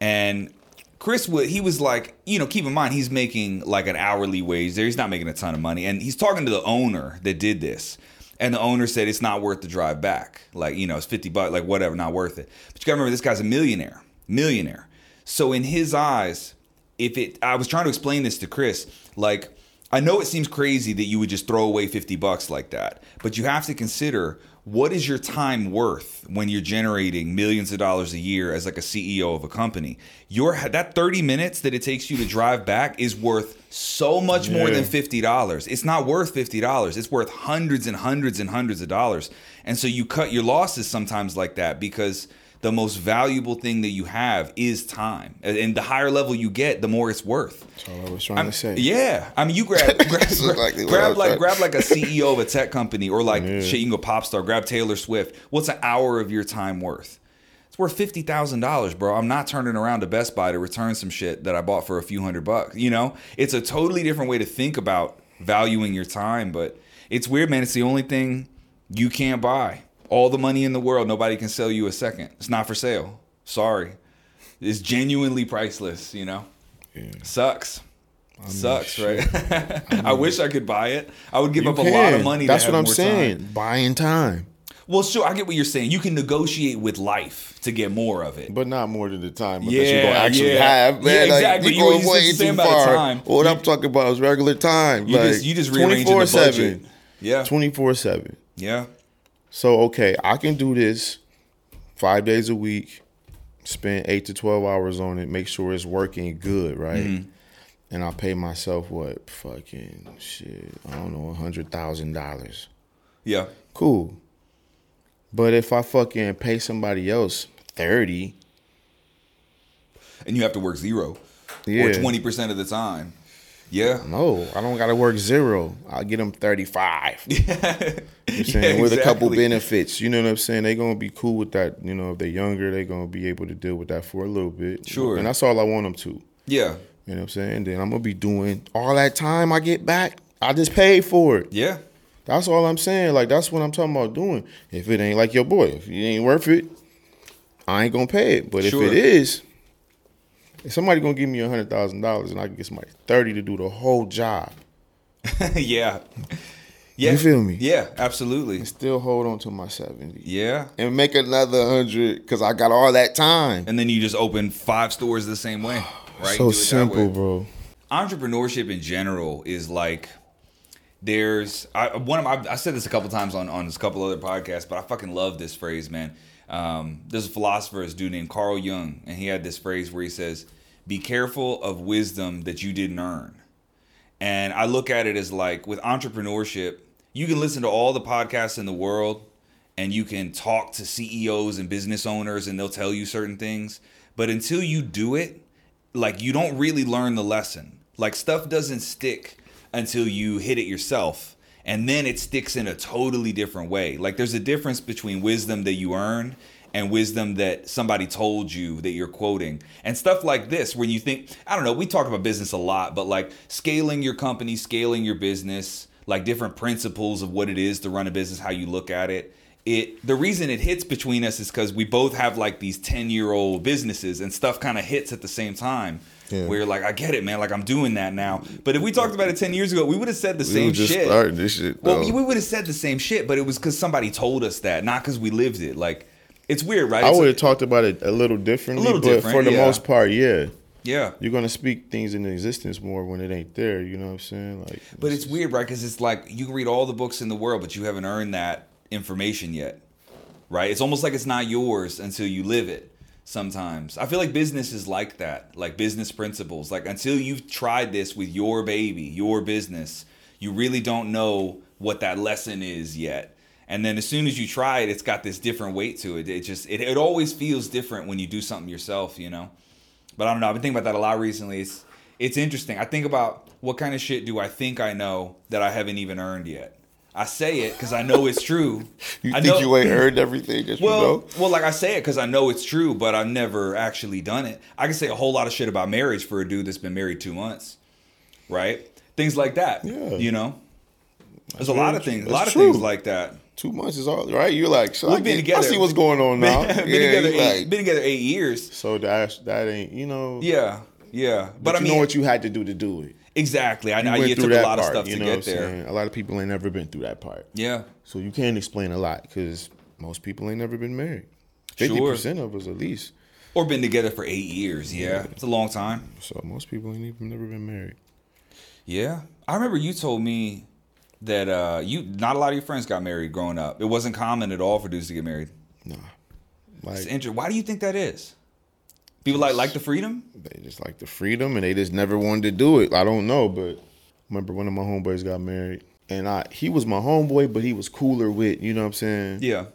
And chris would he was like you know keep in mind he's making like an hourly wage there. He's not making a ton of money. And he's talking to the owner that did this. And the owner said it's not worth the drive back. Like you know it's 50 bucks like whatever not worth it. But you gotta remember this guy's a millionaire. Millionaire. So in his eyes if it i was trying to explain this to chris like i know it seems crazy that you would just throw away 50 bucks like that. But you have to consider what is your time worth when you're generating millions of dollars a year as like a ceo of a company? Your that 30 minutes that it takes you to drive back is worth so much more than $50 it's not worth $50 it's worth hundreds and hundreds and hundreds of dollars. And so you cut your losses sometimes like that because the most valuable thing that you have is time and the higher level you get the more it's worth That's all I was trying I'm- to say. yeah, I mean, you grab grab, exactly grab like grab like a CEO of a tech company or like Yeah. shit. You can go pop star. Grab Taylor Swift. What's an hour of your time worth? It's worth fifty thousand dollars, bro. I'm not turning around to Best Buy to return some shit that I bought for a few hundred bucks. You know, it's a totally different way to think about valuing your time. But it's weird, man. It's the only thing you can't buy. All the money in the world, nobody can sell you a second. It's not for sale. Sorry, it's genuinely priceless. You know, Yeah. sucks. Sucks, shit. right? I wish I could buy it. I would give You up a lot of money. That's what I'm saying. time. Buying time, Well, sure, I get what you're saying. You can negotiate with life to get more of it. but not more than the time that Yeah, you're gonna actually yeah. have. Man, Yeah, like, you're going use way too far. What You- I'm talking about is regular time. you like just you just rearranging the budget. Yeah, twenty four seven. yeah, So okay, I can do this five days a week, spend eight to twelve hours on it, make sure it's working good, right? Mm-hmm. And I'll pay myself what fucking shit, I don't know, a hundred thousand dollars. yeah. Cool. But if I fucking pay somebody else thirty, And you have to work zero yeah, or twenty percent of the time. Yeah, No, I don't gotta work zero. I'll get them thirty five. You know what I'm saying? Yeah, with a couple benefits. You know what I'm saying? They're gonna be cool with that. You know, if they're younger, they're gonna be able to deal with that for a little bit. Sure. And that's all I want them to. yeah, You know what I'm saying? Then I'm gonna be doing all that time I get back. I just paid for it. yeah. That's all I'm saying. Like that's what I'm talking about doing. If it ain't like your boy, if it ain't worth it, I ain't gonna pay it. But Sure. if it is, if somebody gonna give me a hundred thousand dollars and I can get somebody thirty to do the whole job, yeah. Yeah. You feel me? Yeah, absolutely. and still hold on to my seventy Yeah. and make another hundred because I got all that time. And then you just open five stores the same way, right? so Do it that simple, bro. entrepreneurship in general is like there's I one of my I said this a couple times on on this couple other podcasts, but I fucking love this phrase, man. Um, there's a philosopher, this dude named Carl Jung, and he had this phrase where he says, "Be careful of wisdom that you didn't earn." And I look at it as like with entrepreneurship, you can listen to all the podcasts in the world and you can talk to CEOs and business owners and they'll tell you certain things. But until you do it, like you don't really learn the lesson. Like stuff doesn't stick until you hit it yourself. And then it sticks in a totally different way. Like there's a difference between wisdom that you earn and wisdom that somebody told you that you're quoting. And stuff like this where you think i don't know we talk about business a lot but like scaling your company scaling your business like different principles of what it is to run a business how you look at it. It the reason it hits between us is because we both have like these 10 year old businesses and stuff kind of hits at the same time Yeah. where like i get it man like i'm doing that now but if we talked about it 10 years ago we would have said the We same just shit starting this shit. well, we would have said the same shit, but it was because somebody told us that, not because we lived it. Like, it's weird, right? I would have talked about it a little differently, A little but different, for the yeah. most part, yeah. yeah. You're gonna speak things into existence more when it ain't there. You know what I'm saying? Like, But it's weird, right? Because it's like you can read all the books in the world, but you haven't earned that information yet, right? It's almost like it's not yours until you live it. Sometimes I feel like business is like that, like business principles. Like until you've tried this with your baby, your business, you really don't know what that lesson is yet. And then as soon as you try it, it's got this different weight to it. It just it, it always feels different when you do something yourself, you know. But I don't know. I've been thinking about that a lot recently. It's it's interesting. I think about what kind of shit do I think I know that I haven't even earned yet. I say it because I know it's true. you I think know, you ain't heard everything that well, you know? well, like I say it because I know it's true, but I've never actually done it. I can say a whole lot of shit about marriage for a dude that's been married two months, right? Things like that. Yeah. You know, there's a lot of things, a lot of true. things like that. Two months is all right. You're like, so We've I, been get- I see what's going on now. been, yeah, together eight, like, been together eight years. so that that ain't you know. Yeah, yeah. But, But, I you mean, know what you had to do to do it. Exactly. I know you took a lot of stuff you to know get there. saying? A lot of people ain't never been through that part. Yeah. So you can't explain a lot because most people ain't never been married. Fifty Sure. percent of us at least. Or been together for eight years. Yeah. It's a long time. So most people ain't even never been married. Yeah. I remember you told me that uh, you not a lot of your friends got married growing up. It wasn't common at all for dudes to get married. Nah, It's like. Why do you think that is? People like like the freedom? they just like the freedom and they just never wanted to do it. I don't know, but remember one of my homeboys got married and I he was my homeboy, but he was cooler with you know what I'm saying. Yeah.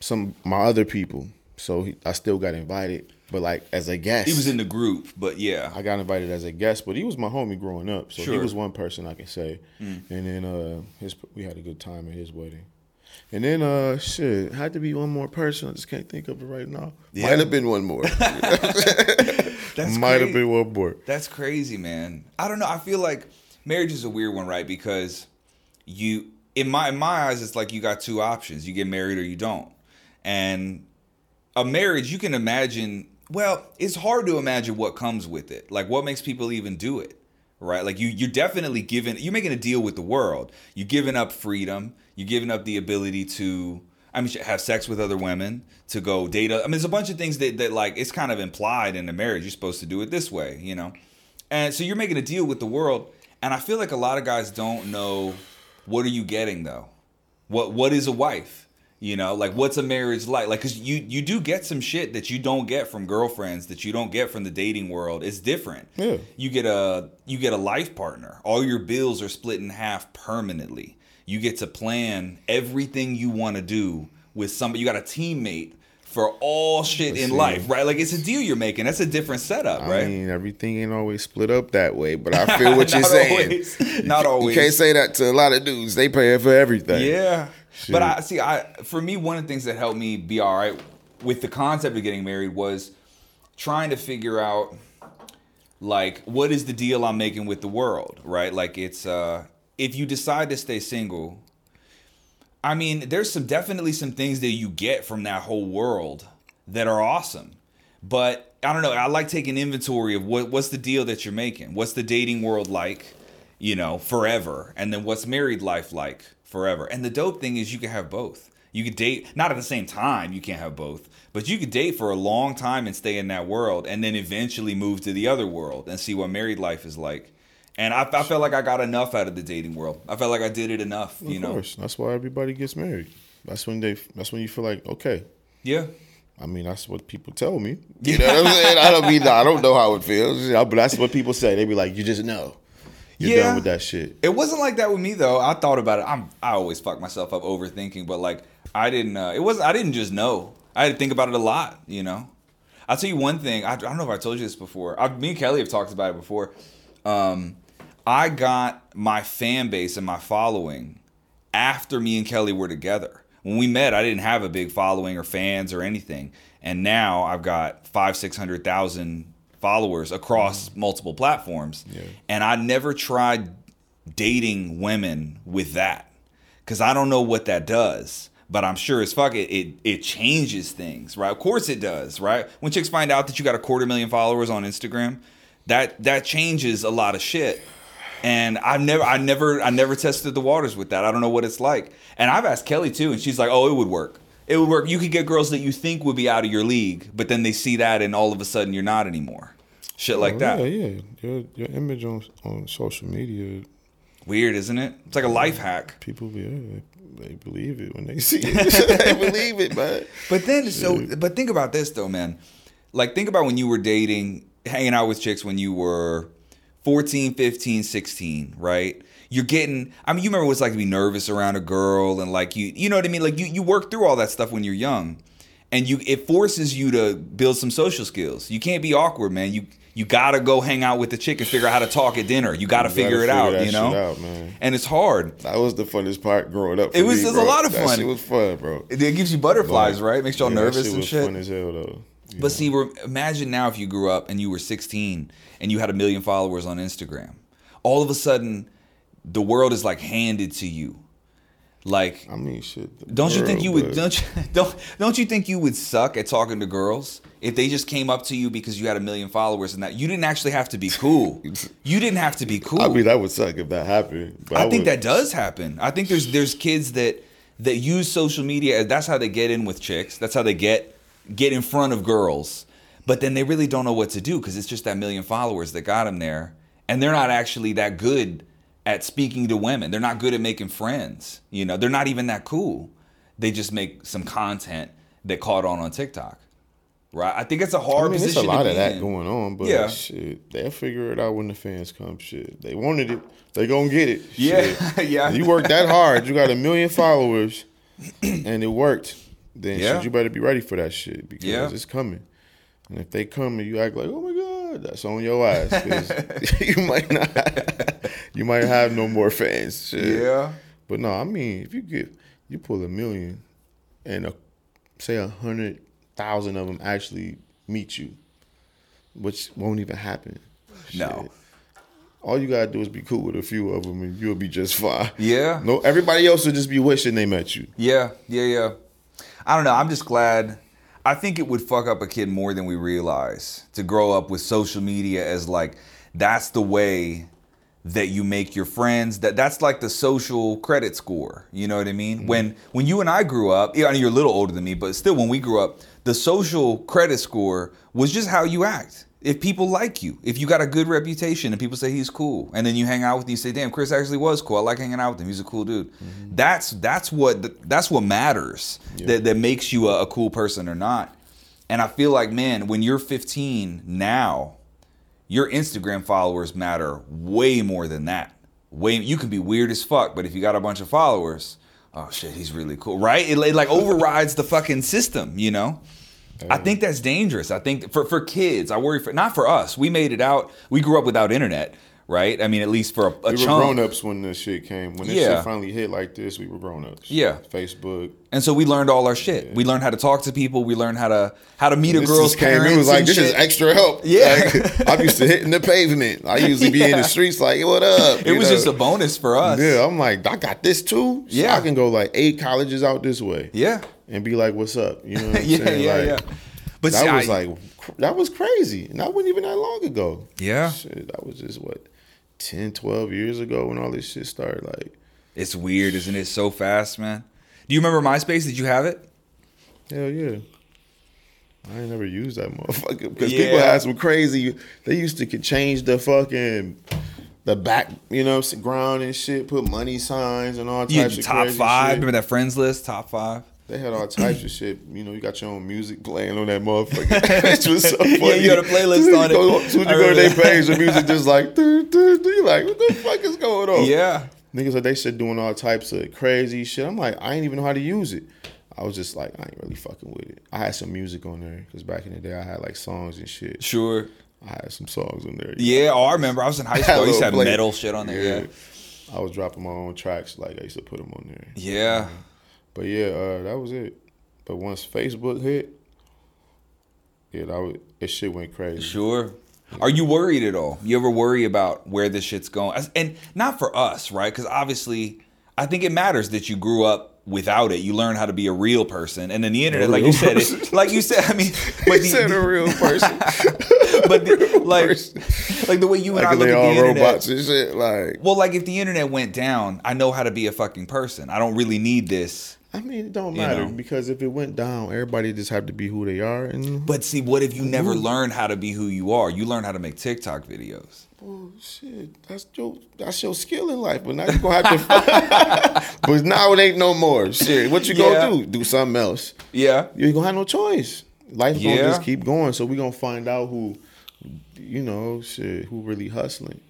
Some my other people, so he, I still got invited, but like as a guest. He was in the group, but yeah. I got invited as a guest, but he was my homie growing up, so he Sure. Mm. was one person I can say. And then uh, his we had a good time at his wedding. And then uh, shit had to be one more person. I just can't think of it right now. Yeah. Might have been one more. That's Might have been one more. That's crazy, man. I don't know. I feel like marriage is a weird one, right? Because you, in my in my eyes, it's like you got two options: you get married or you don't. And a marriage, you can imagine. Well, it's hard to imagine what comes with it. Like, what makes people even do it, right? Like, you you're definitely giving. You're making a deal with the world. You're giving up freedom. You're giving up the ability to. I mean, have sex with other women, to go date. I mean, there's a bunch of things that, that like it's kind of implied in the marriage. You're supposed to do it this way, you know. And so you're making a deal with the world, and I feel like a lot of guys don't know what are you getting though. What what is a wife? You know, like what's a marriage like? Like, cause you you do get some shit that you don't get from girlfriends, that you don't get from the dating world. It's different. Yeah. You get a you get a life partner. All your bills are split in half permanently. You get to plan everything you want to do with somebody. You got a teammate for all shit in life, right? Like it's a deal you're making. That's a different setup, I right? I mean, everything ain't always split up that way, but I feel what you're saying. always. Not always. You can't say that to a lot of dudes. They paying for everything. Yeah. Shit. But I see I for me one of the things that helped me be all right with the concept of getting married was trying to figure out like what is the deal I'm making with the world, right? Like it's uh if you decide to stay single, I mean, there's some definitely some things that you get from that whole world that are awesome. But I don't know. I like taking inventory of what what's the deal that you're making. What's the dating world like, you know, forever, and then what's married life like forever. And the dope thing is you can have both. You could date not at the same time. You can't have both, but you could date for a long time and stay in that world, and then eventually move to the other world and see what married life is like. And I, I felt like I got enough out of the dating world. I felt like I did it enough. You know. course. That's why everybody gets married. That's when they. That's when you feel like okay. Yeah. I mean, that's what people tell me. You know what I'm saying? I don't mean I don't know how it feels, but that's what people say. They be like, you just know. You're Yeah. done with that shit. It wasn't like that with me though. I thought about it. I'm I always fuck myself up overthinking, but like I didn't. Uh, it was I didn't just know. I had to think about it a lot. You know. I'll tell you one thing. I, I don't know if I told you this before. I, me and Kelly have talked about it before. Um, I got my fan base and my following after me and Kelly were together. when we met, I didn't have a big following or fans or anything, and now I've got five, six hundred thousand followers across mm-hmm. multiple platforms, yeah. and I never tried dating women with that because I don't know what that does. But I'm sure as fuck it, it it changes things, right? Of course it does, right? When chicks find out that you got a quarter million followers on Instagram, that that changes a lot of shit and I've never, I never, I never tested the waters with that. I don't know what it's like. And I've asked Kelly too, and she's like, "Oh, it would work. It would work. You could get girls that you think would be out of your league, but then they see that, and all of a sudden you're not anymore. Shit like oh, that. Yeah, yeah. Your your image on on social media. Weird, isn't it? It's like a life hack. People, yeah, they believe it when they see it. they believe it, man. But then, so, but think about this though, man. Like, think about when you were dating, hanging out with chicks when you were 14, 15, 16, right? You're getting I mean, you remember what it's like to be nervous around a girl and like you you know what I mean? Like you you work through all that stuff when you're young. And you it forces you to build some social skills. You can't be awkward, man. You you gotta go hang out with the chick and figure out how to talk at dinner. You gotta, you figure gotta it out, you know. Out, and it's hard. That was the funnest part growing up. it was, me, it was a lot of fun. It was fun, bro. It, it gives you butterflies, but, right? Makes y'all yeah, nervous shit and shit. Fun as hell, though. But see, imagine now if you grew up and you were 16 and you had a million followers on Instagram all of a sudden the world is like handed to you. Like I mean, shit. Don't you think you would? Don't you, don't don't you think you would suck at talking to girls if they just came up to you because you had a million followers and that you didn't actually have to be cool. you didn't have to be cool. I mean, that would suck if that happened. I, I, think that does happen. I think there's there's kids that that use social media. That's how they get in with chicks. That's how they get get in front of girls. But then they really don't know what to do because it's just that million followers that got them there and they're not actually that good at speaking to women. They're not good at making friends. You know, they're not even that cool. They just make some content that caught on on TikTok. Right? I think it's a hard I mean, position. There's a lot of that in. going on, but yeah. shit, they'll figure it out when the fans come. Shit, they wanted it, they gonna get it. Yeah, yeah. You worked that hard. You got a million followers, and it worked. Then yeah. shit, you better be ready for that shit because yeah. it's coming. And if they come and you act like, oh my god, that's on your ass. you might not, you might have no more fans. Shit. Yeah. But no, I mean, if you get, you pull a million, and a, say a hundred thousand of them actually meet you, which won't even happen. Shit. No. All you gotta do is be cool with a few of them, and you'll be just fine. Yeah. No, everybody else will just be wishing they met you. Yeah, yeah, yeah. I don't know. I'm just glad I think it would fuck up a kid more than we realize to grow up with social media as like that's the way that you make your friends that that's like the social credit score you know what i mean mm-hmm. when when you and i grew up I mean, you're a little older than me but still when we grew up the social credit score was just how you act if people like you, if you got a good reputation and people say he's cool, and then you hang out with him, you say, "Damn, Chris actually was cool. I like hanging out with him. He's a cool dude." Mm-hmm. That's that's what that's what matters. Yeah. That that makes you a, a cool person or not. And I feel like, man, when you're 15 now, your Instagram followers matter way more than that. Way you can be weird as fuck, but if you got a bunch of followers, oh shit, he's really cool, right? It, it like overrides the fucking system, you know. I think that's dangerous. I think for for kids, I worry for not for us. We made it out. We grew up without internet, right? I mean, at least for a, a we chunk. were grown ups when this shit came. When this yeah. shit finally hit like this, we were grown ups. Yeah, Facebook. And so we learned all our shit. Yeah. We learned how to talk to people. We learned how to how to meet a girl's came, parents. It was like this shit. is extra help. Yeah, like, I'm used to hitting the pavement. I usually be yeah. in the streets like, "What up?" it was know? just a bonus for us. Yeah, I'm like, I got this too. So yeah, I can go like eight colleges out this way. Yeah, and be like, "What's up?" You know? What I'm yeah, saying? yeah, like, yeah. But that see, was I, like that was crazy, and that wasn't even that long ago. Yeah, shit, that was just what 10, 12 years ago when all this shit started. Like, it's weird, isn't it? So fast, man. Do you remember MySpace? Did you have it? Hell yeah. I ain't never used that motherfucker because yeah. people had some crazy. They used to change the fucking the back, you know, ground and shit. Put money signs and all types yeah, of top five. Shit. Remember that friends list? Top five. They had all types of shit. You know, you got your own music playing on that motherfucker. Which was so funny. yeah, you got a playlist on it. As soon you go to their page, the music just like, doo, doo, doo. you like, what the fuck is going on? Yeah. Niggas like they said doing all types of crazy shit. I'm like, I ain't even know how to use it. I was just like, I ain't really fucking with it. I had some music on there because back in the day, I had like songs and shit. Sure. I had some songs on there. Yeah, know? oh, I remember. I was in high school. I used to have metal shit on there. Yeah. yeah. I was dropping my own tracks. Like I used to put them on there. Yeah. Um, But yeah, uh, that was it. But once Facebook hit, yeah, that was, it shit went crazy. Sure. Are you worried at all? You ever worry about where this shit's going? And not for us, right? Because obviously, I think it matters that you grew up without it. You learn how to be a real person, and then the internet, like you real said, person. it, like you said. I mean, but He the, said a real person. but the, like, person. like the way you and I look at the internet. robots and shit. Like, Well, like if the internet went down, I know how to be a fucking person. I don't really need this. I mean, it don't You matter know. because if it went down, everybody just have to be who they are. And But see, what if you never learn how to be who you are? You learn how to make TikTok videos. oh shit, that's your that's your skill in life. But now you gonna have to. but now it ain't no more. Shit, what you Yeah. gonna do? Do something else. Yeah. You ain't gonna have no choice. Life gonna just keep going. So we gonna find out who, you know, shit, who really hustling.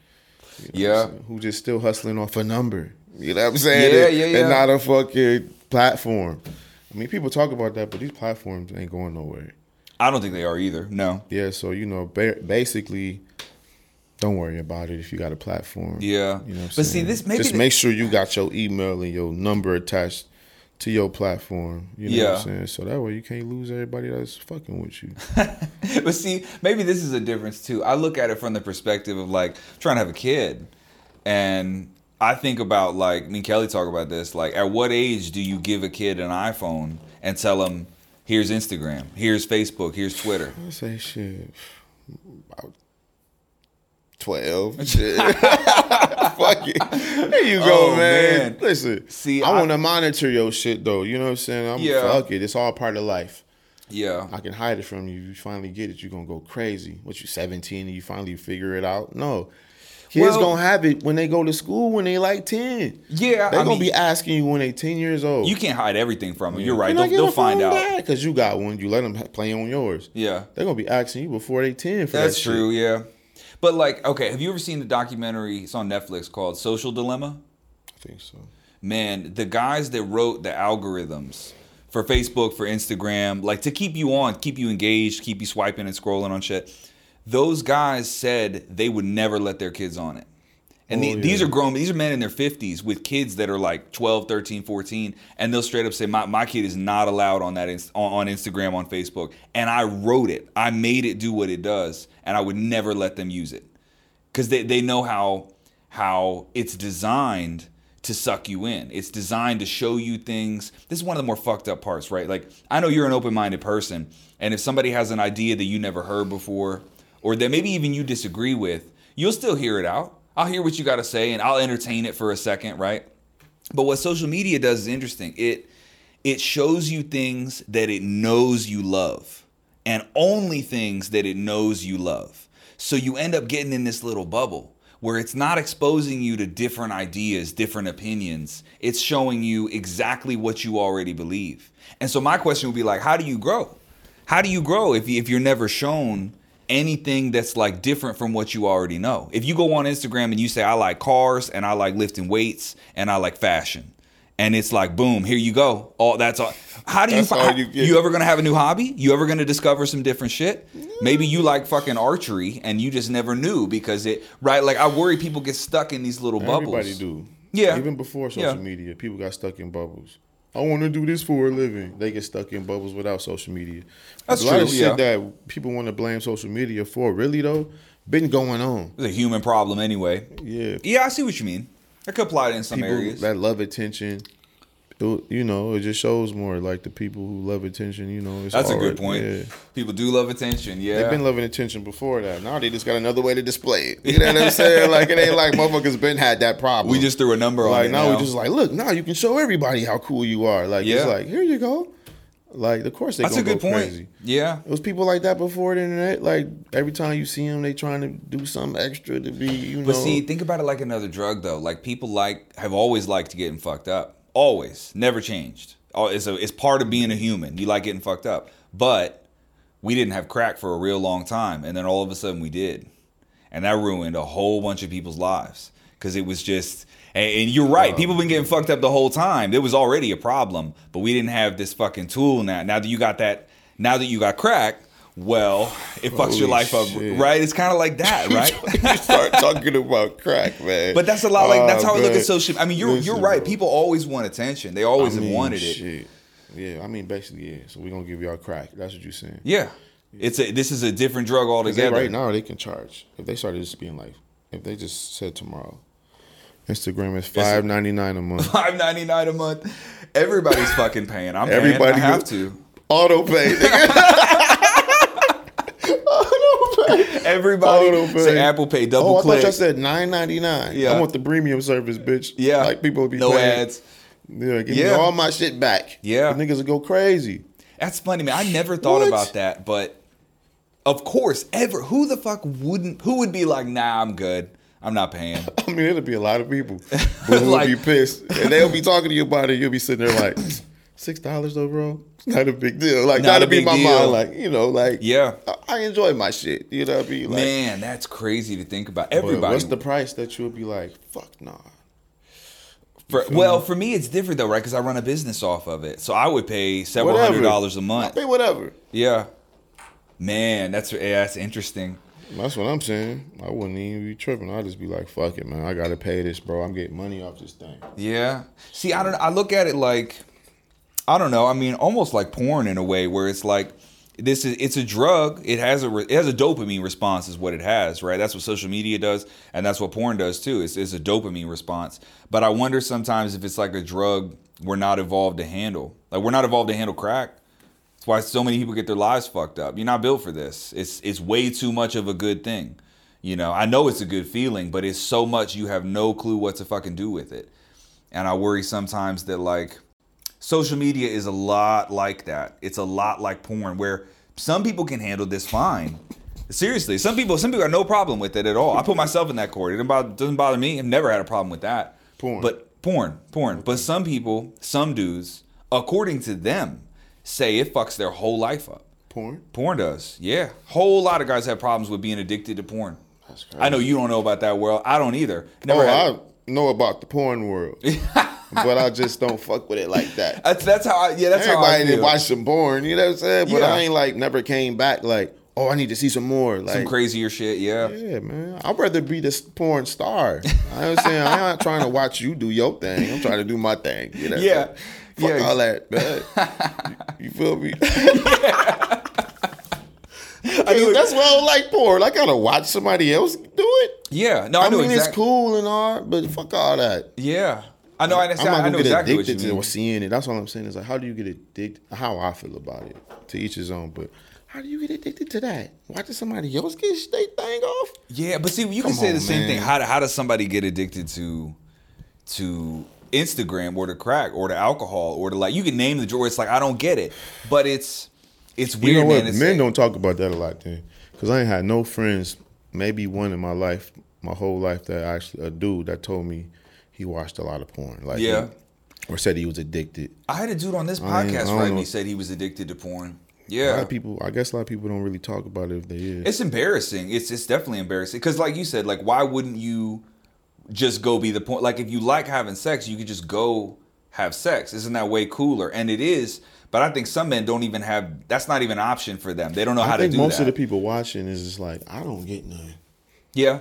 You know Yeah. who just still hustling off a number. You know what I'm saying? Yeah, And- yeah, yeah. And not a fucking platform. I mean, people talk about that, but these platforms ain't going nowhere. I don't think they are either. No. Yeah, so you know, ba- basically, don't worry about it if you got a platform. Yeah. You know what but see, this maybe just th- make sure you got your email and your number attached to your platform. You know what Yeah. I'm saying? So that way you can't lose everybody that's fucking with you. but see, maybe this is a difference too. I look at it from the perspective of like trying to have a kid, and I think about like me and Kelly talk about this. Like, at what age do you give a kid an iPhone and tell them, "Here's Instagram, here's Facebook, here's Twitter"? I say shit. About twelve. Shit. Fuck it. There you go, Oh, man. man. Listen. See, I, I- want to monitor your shit though. You know what I'm saying? I'm Yeah. fuck it. It's all part of life. Yeah. I can hide it from you. You finally get it, you're gonna go crazy. What you 17 and you finally figure it out? No. Kids Well- gonna have it when they go to school when they like 10. Yeah, They I gonna mean, be asking you when they 10 years old. you can't hide everything from them. You're right. They'll, they'll find out. Cause you got one. You let them play on yours. Yeah. They're gonna be asking you before they 10 for That's that true, yeah. But like, okay, have you ever seen the documentary? It's on Netflix called Social Dilemma. I think so. Man, the guys that wrote the algorithms for Facebook, for Instagram, like to keep you on, keep you engaged, keep you swiping and scrolling on shit. Those guys said they would never let their kids on it. And the, Oh, these are grown, these are men in their 50s with kids that are like 12, 13, 14. And they'll straight up say, My, my kid is not allowed on that inst- on, Instagram, on Facebook. And I wrote it, I made it do what it does. And I would never let them use it because they, they know how how it's designed to suck you in. It's designed to show you things. This is one of the more fucked up parts, right? Like I know you're an open-minded person, and if somebody has an idea that you never heard before, or that maybe even you disagree with, you'll still hear it out. I'll hear what you got to say, and I'll entertain it for a second, right? But what social media does is interesting. It it shows you things that it knows you love and only things that it knows you love. So you end up getting in this little bubble where it's not exposing you to different ideas, different opinions. It's showing you exactly what you already believe. And so my question would be like, how do you grow? How do you grow if if you're never shown anything that's like different from what you already know? If you go on Instagram and you say I like cars and I like lifting weights and I like fashion, and it's like boom, here you go. All that's all. How do you? how- you you, ever gonna have a new hobby? You ever gonna discover some different shit? Maybe you like fucking archery and you just never knew because it right. Like I worry people get stuck in these little bubbles. Everybody do. Yeah. Even before social Yeah. media, people got stuck in bubbles. I want to do this for a living. They get stuck in bubbles without social media. That's a lot of shit yeah. that people want to blame social media for, really though, been going on. It's a human problem anyway. Yeah. Yeah, I see what you mean. I could apply it in some People areas. that love attention. It- you know, it just shows more like the people who love attention. You know, it's That's a good point. yeah. People do love attention. Yeah. They've been loving attention before that. Now they just got another way to display it. You know what I'm saying? Like it ain't like motherfuckers been had that problem. we just threw a number on like it. now, now we just like look now you can show everybody how cool you are. Like it's Yeah. like here you go. Like of course they That's a good go point. crazy. Yeah. It was people like that before the internet. Like every time you see them, they trying to do something extra to be you know. But see, think about it like another drug though. Like people like have always liked getting fucked up. Always, never changed. Oh, It's a, it's part of being a human. You like getting fucked up. But we didn't have crack for a real long time, and then all of a sudden we did, and that ruined a whole bunch of people's lives because it was just. And, and you're right. people been getting fucked up the whole time. There was already a problem, but we didn't have this fucking tool now. Now that you got that, now that you got crack, well, it fucks your Holy life up, right? It's kind of like that, right? you start talking about crack, man. But that's a lot like that's Oh, how I look at social. I mean, you're you're right. bro. People always want attention. They always I mean, have wanted it. Yeah, I mean, basically, yeah. So we're gonna give y'all crack. That's what you're saying. Yeah, it's a this is a different drug altogether. right now, they can charge if they started just being like, if they just said tomorrow, Instagram is five ninety nine a month. Five ninety nine a month. Everybody's fucking paying. I'm Everybody paying. I have go- to. Auto pay. nigga. Auto pay. Everybody Auto pay. say Apple Pay double Oh, I click. thought y'all said nine ninety nine. Yeah. I want the premium service, bitch. yeah, like people will be no paying. ads. Yeah, give me all my shit back. Yeah. the niggas will go crazy. That's funny, man. I never thought What? about that, but of course, ever who the fuck wouldn't? Who would be like, nah, I'm good. I'm not paying. I mean, it'll be a lot of people who will Like- be pissed, and they'll be talking to you about it. You'll be sitting there like, six dollars though, bro. It's not a big deal. Like Not that'll be my deal. mind. Like you know, like Yeah. I, I enjoy my shit. You know, what I mean, like Man, that's crazy to think about. Everybody. what's the price that you'll be like, fuck nah. for, well, for me, it's different though, right? Because I run a business off of it, so I would pay several Whatever. hundred dollars a month. pay whatever. Yeah. Man, that's yeah, that's interesting. That's what I'm saying. I wouldn't even be tripping. I'd just be like, fuck it, man. I gotta pay this, bro. I'm getting money off this thing. Yeah. See, I don't. I look at it like, I don't know. I mean, almost like porn in a way, where it's like this is it's a drug. It has a it has a dopamine response, is what it has, right? That's what social media does, and that's what porn does too. It's, it's a dopamine response. But I wonder sometimes if it's like a drug we're not evolved to handle. Like we're not evolved to handle crack. That's why so many people get their lives fucked up. You're not built for this. It's it's way too much of a good thing. You know, I know it's a good feeling, but it's so much you have no clue what to fucking do with it. And I worry sometimes that like social media is a lot like that. It's a lot like porn where some people can handle this fine. Seriously, some people some people got no problem with it at all. I put myself in that court. It doesn't bother, doesn't bother me. I've never had a problem with that. Porn. But porn, porn. But some people, some dudes, according to them, say it fucks their whole life up. Porn. Porn does, yeah. Whole lot of guys have problems with being addicted to porn. That's crazy. I know you don't know about that world. I don't either. Never oh, I know about the porn world, but I just don't fuck with it like that. that's that's how. I, yeah, that's how I Everybody did feel. watch some porn, you know what I'm saying? But Yeah. I ain't like never came back like, oh, I need to see some more. Like, Some crazier shit. Yeah. yeah, man. I'd rather be this porn star. I am saying I'm not trying to watch you do your thing. I'm trying to do my thing. You know? Yeah. Fuck Yeah. all that, man. you, you feel me? I knew it- That's why I don't like porn. I gotta watch somebody else do it. Yeah. No, I, I, know mean, exactly. it's cool and all, but fuck all that. Yeah. I know. I understand. I'm not gonna know get exactly addicted to seeing it. That's all I'm saying. Is like, how do you get addicted? How I feel about it. To each his own. But how do you get addicted to that? Watching somebody else get their thing off? Yeah, but see, you can Come say the on, same thing. How how does somebody get addicted to to Instagram or to crack or to alcohol or to like you can name the drawer. It's like I don't get it, but it's it's weird. You know what? man. Men don't talk about that a lot then. Because I ain't had no friends, maybe one in my life, my whole life, that actually, a dude that told me he watched a lot of porn. Like, Yeah. he- or said he was addicted. I had a dude on this I ain't- I podcast right know. me said he was addicted to porn. Yeah, a lot of people, I guess a lot of people don't really talk about it if they is. It's embarrassing. It's it's definitely embarrassing because, like you said, like why wouldn't you just go be the point? Like if you like having sex, you could just go have sex. Isn't that way cooler? And it is. But I think some men don't even have. That's not even an option for them. They don't know how I think to do it. most that. of the people watching is just like, I don't get none. yeah,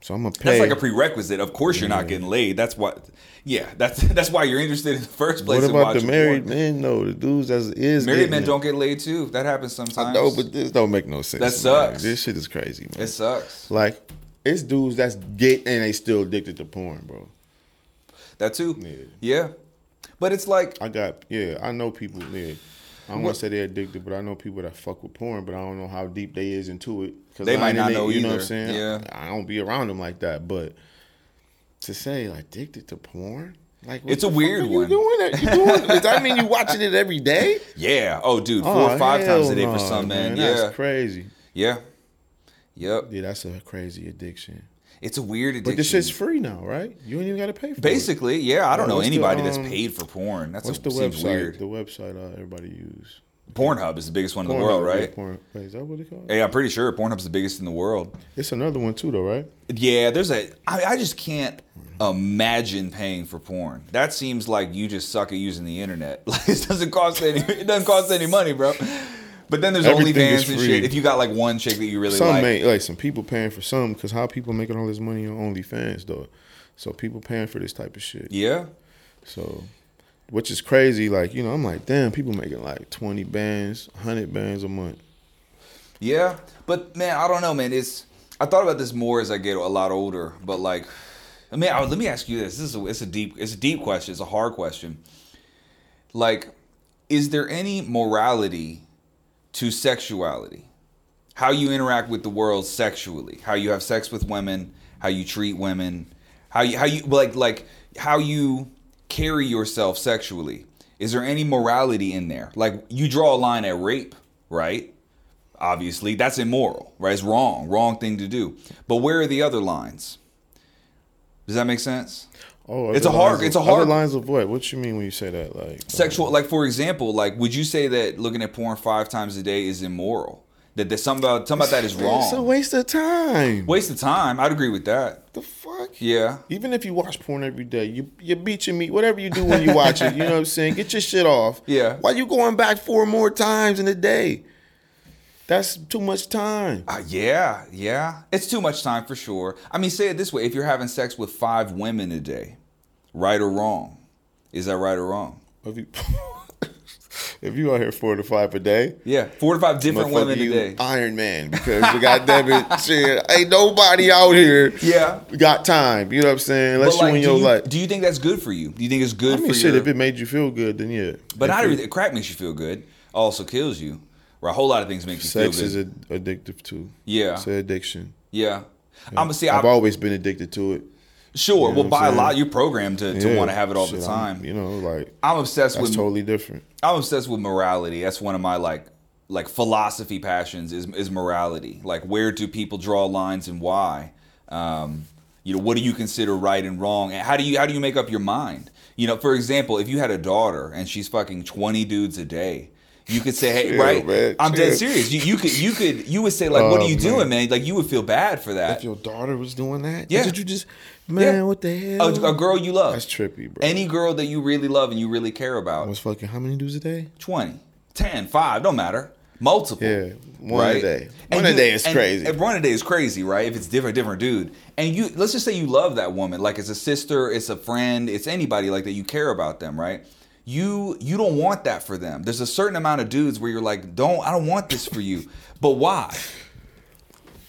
So I'm to pay. that's like a prerequisite. Of course, you're not getting laid. That's what. Yeah, that's that's why you're interested in the first place. what about the married porn. men? No, the dudes that is Married men don't get laid too. That happens sometimes. No, but this don't make no sense. That man. sucks. This shit is crazy, man. it sucks. like it's dudes that's get and they still addicted to porn, bro. That too. Yeah. Yeah, but it's like I got yeah, I know people. Yeah, I don't want to say they're addicted, but I know people that fuck with porn, but I don't know how deep they is into it. Cause They I might not it, know You know what. I'm saying? Yeah. I don't be around them like that, but to say like addicted to porn, like It's a weird are you one. Doing that? You doing? does that mean you watching it every day? yeah. Oh, dude, oh, four Oh, or five times a day for no, some men. That's Yeah. crazy. Yeah. Yep. Yeah, that's a crazy addiction. It's a weird addiction. But this shit's free now, right? You ain't even got to pay for it. Basically, yeah. I don't Yeah, know what's the, anybody that's um, paid for porn. That's What's a, the seems website? weird. The website uh, everybody use. Pornhub is the biggest one in the Pornhub, world, yeah, right? Porn, wait, is that what it called? Yeah, I'm pretty sure Pornhub's the biggest in the world. It's another one too, though, right? Yeah, there's a. I, I just can't imagine paying for porn. That seems like you just suck at using the internet. Like it doesn't cost any. It doesn't cost any money, bro. But then there's Everything is OnlyFans and shit. If you got like one chick that you really some like, make like some people paying for some because how people making all this money on OnlyFans though. So people paying for this type of shit. yeah, So, which is crazy. Like you know, I'm like, damn, people making like 20 bands, 100 bands a month. yeah. But man, I don't know, man. It's I thought about this more as I get a lot older. But like, I mean, I, let me ask you this. This is a, it's a deep it's a deep question. It's a hard question. Like, is there any morality to sexuality? How you interact with the world sexually, how you have sex with women, how you treat women, how you how you like like how you carry yourself sexually. Is there any morality in there? Like you draw a line at rape, right? Obviously, that's immoral, right? It's wrong, wrong thing to do. But where are the other lines? Does that make sense? Oh, It's a hard- of- it's a hard- lines of what? What you mean when you say that? Like Sexual, like for example, like would you say that looking at porn five times a day is immoral? That there's something about something about that is wrong. It's a waste of time. Waste of time. I'd agree with that. the fuck? Yeah. Even if you watch porn every day, you you beat your meat, whatever you do when you watch it, you know what I'm saying? Get your shit off. Yeah. Why you going back four more times in a day? That's too much time. Uh, yeah, yeah. It's too much time for sure. I mean, say it this way: if you're having sex with five women a day, right or wrong, is that right or wrong? If you, if you out here four to five a day, Yeah, four to five different women a you day. Iron Man, because we got it, shit, ain't nobody out here Yeah. got time. You know what I'm saying? Unless But like, you in do your you, life. do you think that's good for you? Do you think it's good I mean, for shit, your? if it made you feel good, then yeah. but If not everything. Crack makes you feel good. Also kills you. Or a whole lot of things make you Sex feel is good. a, addictive too. Yeah. It's an addiction. yeah. I'm gonna see. I've I, always been addicted to it. sure. you know well, I'm by a lot, you're programmed to, to Yeah. want to have it all Shit, the I'm- time. you know, like I'm obsessed that's with totally different. I'm obsessed with morality. That's one of my like like philosophy passions is is morality. Like where do people draw lines and why? Um, you know, what do you consider right and wrong? And how do you how do you make up your mind? You know, for example, if you had a daughter and she's fucking 20 dudes a day, you could say, "Hey, Chill, right? man, I'm dead serious. You, you could you could you would say like, "What Oh, are you man. doing, man?" Like you would feel bad for that. If your daughter was doing that, Yeah. did you just, man, Yeah. what the hell? A, a girl you love. That's trippy, bro. Any girl that you really love and you really care about. was fucking how many dudes a day? 20, 10, 5, don't matter. Multiple. Yeah, one a right? day. And One a you- day is and- crazy. and one a day is crazy, right? If it's different, different dude. And you, let's just say you love that woman, like it's a sister, it's a friend, it's anybody like that. You care about them, right? You you don't want that for them. There's a certain amount of dudes where you're like, don't, I don't want this for you. But why?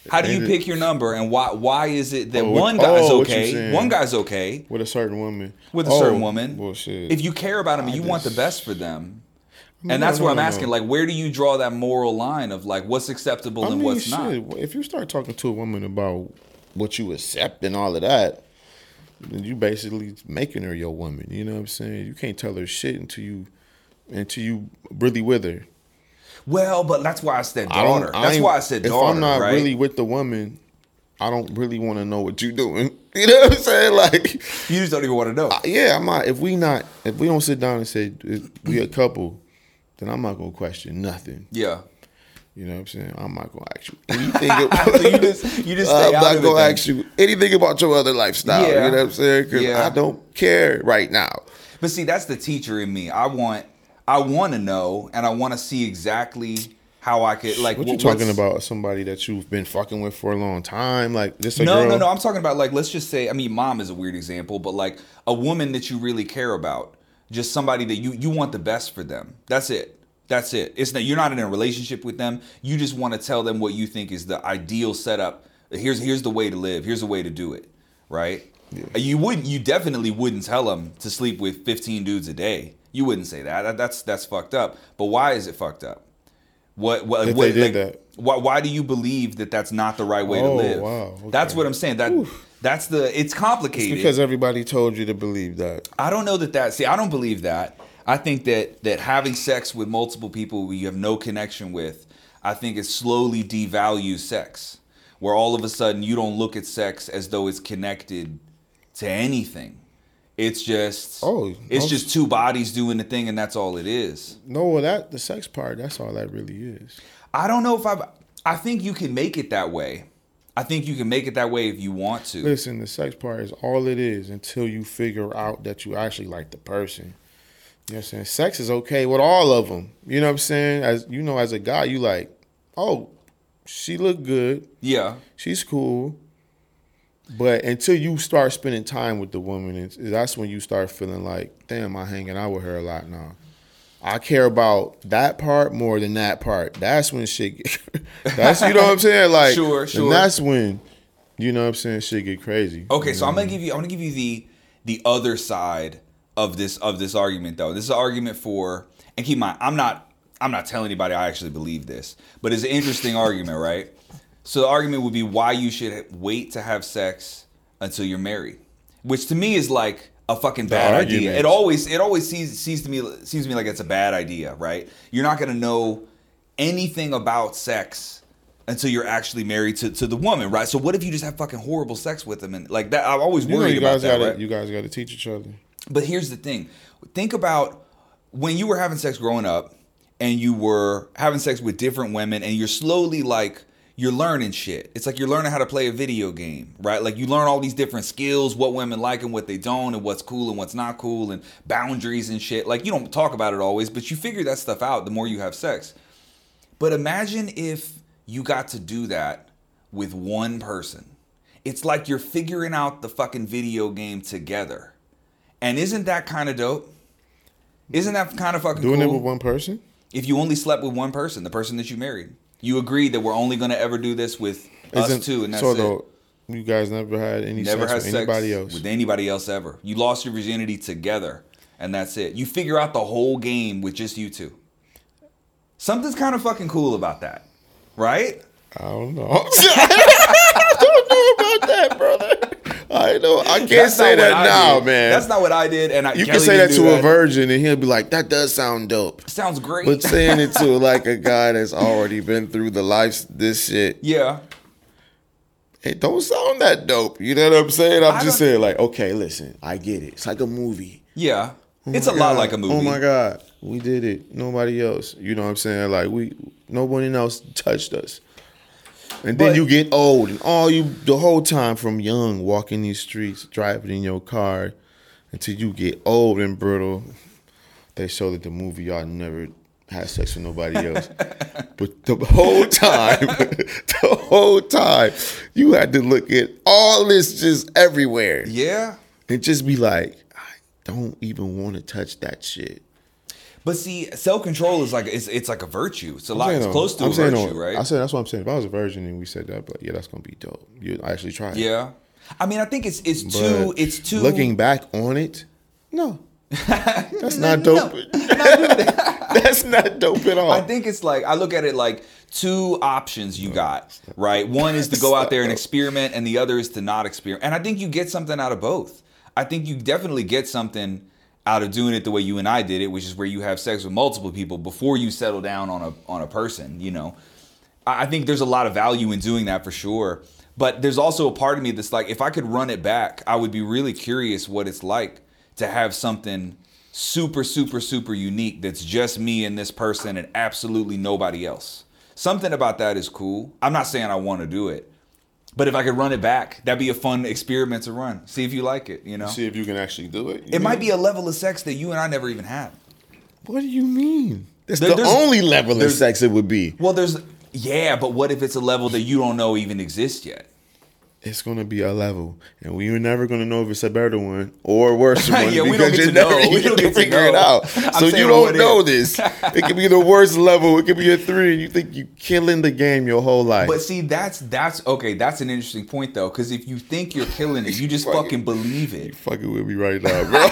How do you pick your number, and why? Why is it that Oh, oh what- one guy's oh, okay, one guy's okay With a certain woman. with a Oh, certain woman? Bullshit. If you care about them and you want the best for them, and no, that's no, what I'm asking. no. Like, where do you draw that moral line of like what's acceptable I and mean, what's shit, not? If you start talking to a woman about what you accept and all of that, you basically making her your woman. You know what I'm saying? You can't tell her shit until you until you really with her. Well, but that's why I said daughter. I That's why I said if daughter. If I'm not right? really with the woman, I don't really want to know what you're doing. You know what I'm saying? Like, you just don't even want to know. yeah, I'm not. If we not, if we don't sit down and say we a couple, then I'm not gonna question nothing. yeah. You know what I'm saying? I'm not gonna ask you anything. About, you just you just I'm not gonna ask you anything about your other lifestyle. Yeah. You know what I'm saying? Because Yeah. I don't care right now. But see, that's the teacher in me. I want I want to know, and I want to see exactly how I could like. What you talking about? Somebody that you've been fucking with for a long time? Like this a No, girl? no, no. I'm talking about like let's just say. I mean, mom is a weird example, but like a woman that you really care about, just somebody that you you want the best for them. That's it. That's it. It's not you're not in a relationship with them. You just want to tell them what you think is the ideal setup. Here's here's the way to live. Here's the way to do it. Right. You wouldn't. You definitely wouldn't tell them to sleep with 15 dudes a day. You wouldn't say that. That- That's that's fucked up. But why is it fucked up? What what, If what they did like, that. Why, why do you believe that that's not the right way Oh, to live? wow, That's what I'm saying. That that's the it's complicated. Because everybody told you to believe that. I don't know that that. See, I don't believe that. I think that that having sex with multiple people you have no connection with, I think it slowly devalues sex. Where all of a sudden you don't look at sex as though it's connected to anything. It's just Oh, it's most- just two bodies doing the thing, and that's all it is. No, well, that the sex part. That's all that really is. I don't know if I. I think you can make it that way. I think you can make it that way if you want to. Listen, the sex part is all it is until you figure out that you actually like the person. You know what I'm saying? Sex is okay with all of them. You know what I'm saying? As you know, as a guy, you like, oh, she look good. Yeah. She's cool. But until you start spending time with the woman, it's, that's when you start feeling like, damn, I'm hanging out with her a lot now. I care about that part more than that part. That's when shit. Get, that's you know what I'm saying. Like, Sure, sure. And that's when, you know what I'm saying, shit get crazy. Okay, so I'm gonna give you I'm gonna give you the the other side of this of this argument though. This is an argument for and keep in mind I'm not I'm not telling anybody I actually believe this, but it's an interesting argument, right? So the argument would be why you should wait to have sex until you're married, which to me is like a fucking bad idea. It always it always seems seems to me seems to me like it's a bad idea, right? You're not gonna know anything about sex until you're actually married to, to the woman, right? So what if you just have fucking horrible sex with them and like that? I'm always You know, worried you about guys that. gotta, right? you guys gotta teach each other. But here's the thing: think about when you were having sex growing up, and you were having sex with different women, and you're slowly like you're learning shit. It's like you're learning how to play a video game, right? Like you learn all these different skills, what women like and what they don't, and what's cool and what's not cool, and boundaries and shit. Like you don't talk about it always, but you figure that stuff out the more you have sex. But imagine if you got to do that with one person. It's like you're figuring out the fucking video game together. And isn't that kind of dope? Isn't that kind of fucking cool? Doing cool? it with one person. if you only slept with one person, the person that you married, you agreed that we're only going to ever do this with us Isn't- two, and that's so it. though, you guys never had any Never sex with sex anybody else. with anybody else ever. You lost your virginity together, and that's it. You figure out the whole game with just you two. Something's kind of fucking cool about that, right? I don't know. I don't know about that, brother. I know. I can't That's say that now, man. That's not what I did, and I, you can Kelly say that to do a virgin, and he'll be like, "That does sound dope." Sounds great. But saying it to like a guy that's already been through the life, this shit, yeah, it don't sound that dope. You know what I'm saying? I'm I just saying, like, okay, listen, I get it. It's like a movie. yeah. Oh it's a my lot like a movie. Oh my god, we did it. Nobody else. You know what I'm saying? Like we, nobody else touched us. And then But- you get old, and all you the whole time from young, walking these streets, driving in your car, until you get old and brittle. They show that the movie y'all never had sex with nobody else, but the whole time, the whole time, you had to look at all this just everywhere Yeah. and just be like, I don't even want to touch that shit. But see, self control is like it's it's like a virtue. It's a lot. It's though, close to I'm a virtue, though, right? I said that's what I'm saying. If I was a virgin and we said that, but yeah, that's gonna be dope. You actually try it. yeah. I mean, I think it's it's But too it's too Looking back on it, no, that's not dope. that's not dope at all. I think it's like I look at it like two options you got, right? One is to go out there and experiment, and the other is to not experiment. And I think you get something out of both. I think you definitely get something out of doing it the way you and I did it, which is where you have sex with multiple people before you settle down on a on a person. You know, I think there's a lot of value in doing that for sure. But there's also a part of me that's like, if I could run it back, I would be really curious what it's like to have something super, super, super unique that's just me and this person and absolutely nobody else. Something about that is cool. I'm not saying I want to do it, but if I could run it back, that'd be a fun experiment to run. See if you like it, you know? See if you can actually do it. It might be a level of sex that you and I never even had. What do you mean? That's There- the only level of sex it would be. Well, there's, yeah, but what if it's a level that you don't know even exists yet? It's gonna be a level, and we're never gonna know if it's a better one or worse one. Yeah, we because don't get you're to never know. We even don't gonna get to figure it out. So you don't know this. It could be the worst level. It could be a three, and you think you killing the game your whole life. But see, that's that's okay. That's an interesting point though, because if you think you're killing it, you just Fucking- fucking believe it. fucking with me right now, bro.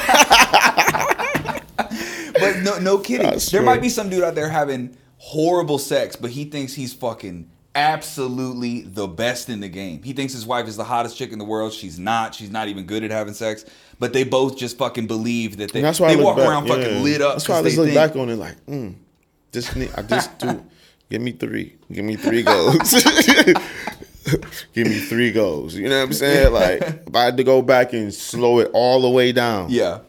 But no, no kidding. There might be some dude out there having horrible sex, but he thinks he's fucking absolutely the best in the game. He thinks his wife is the hottest chick in the world. She's not. She's not even good at having sex. But they both just fucking believe that they. And that's why they walk back, around yeah. fucking lit up. That's why I just they look think- back on it like, mm, just need, I just do. Give me three. Give me three goals. Give me three goals. You know what I'm saying? Like, if I had to go back and slow it all the way down, Yeah,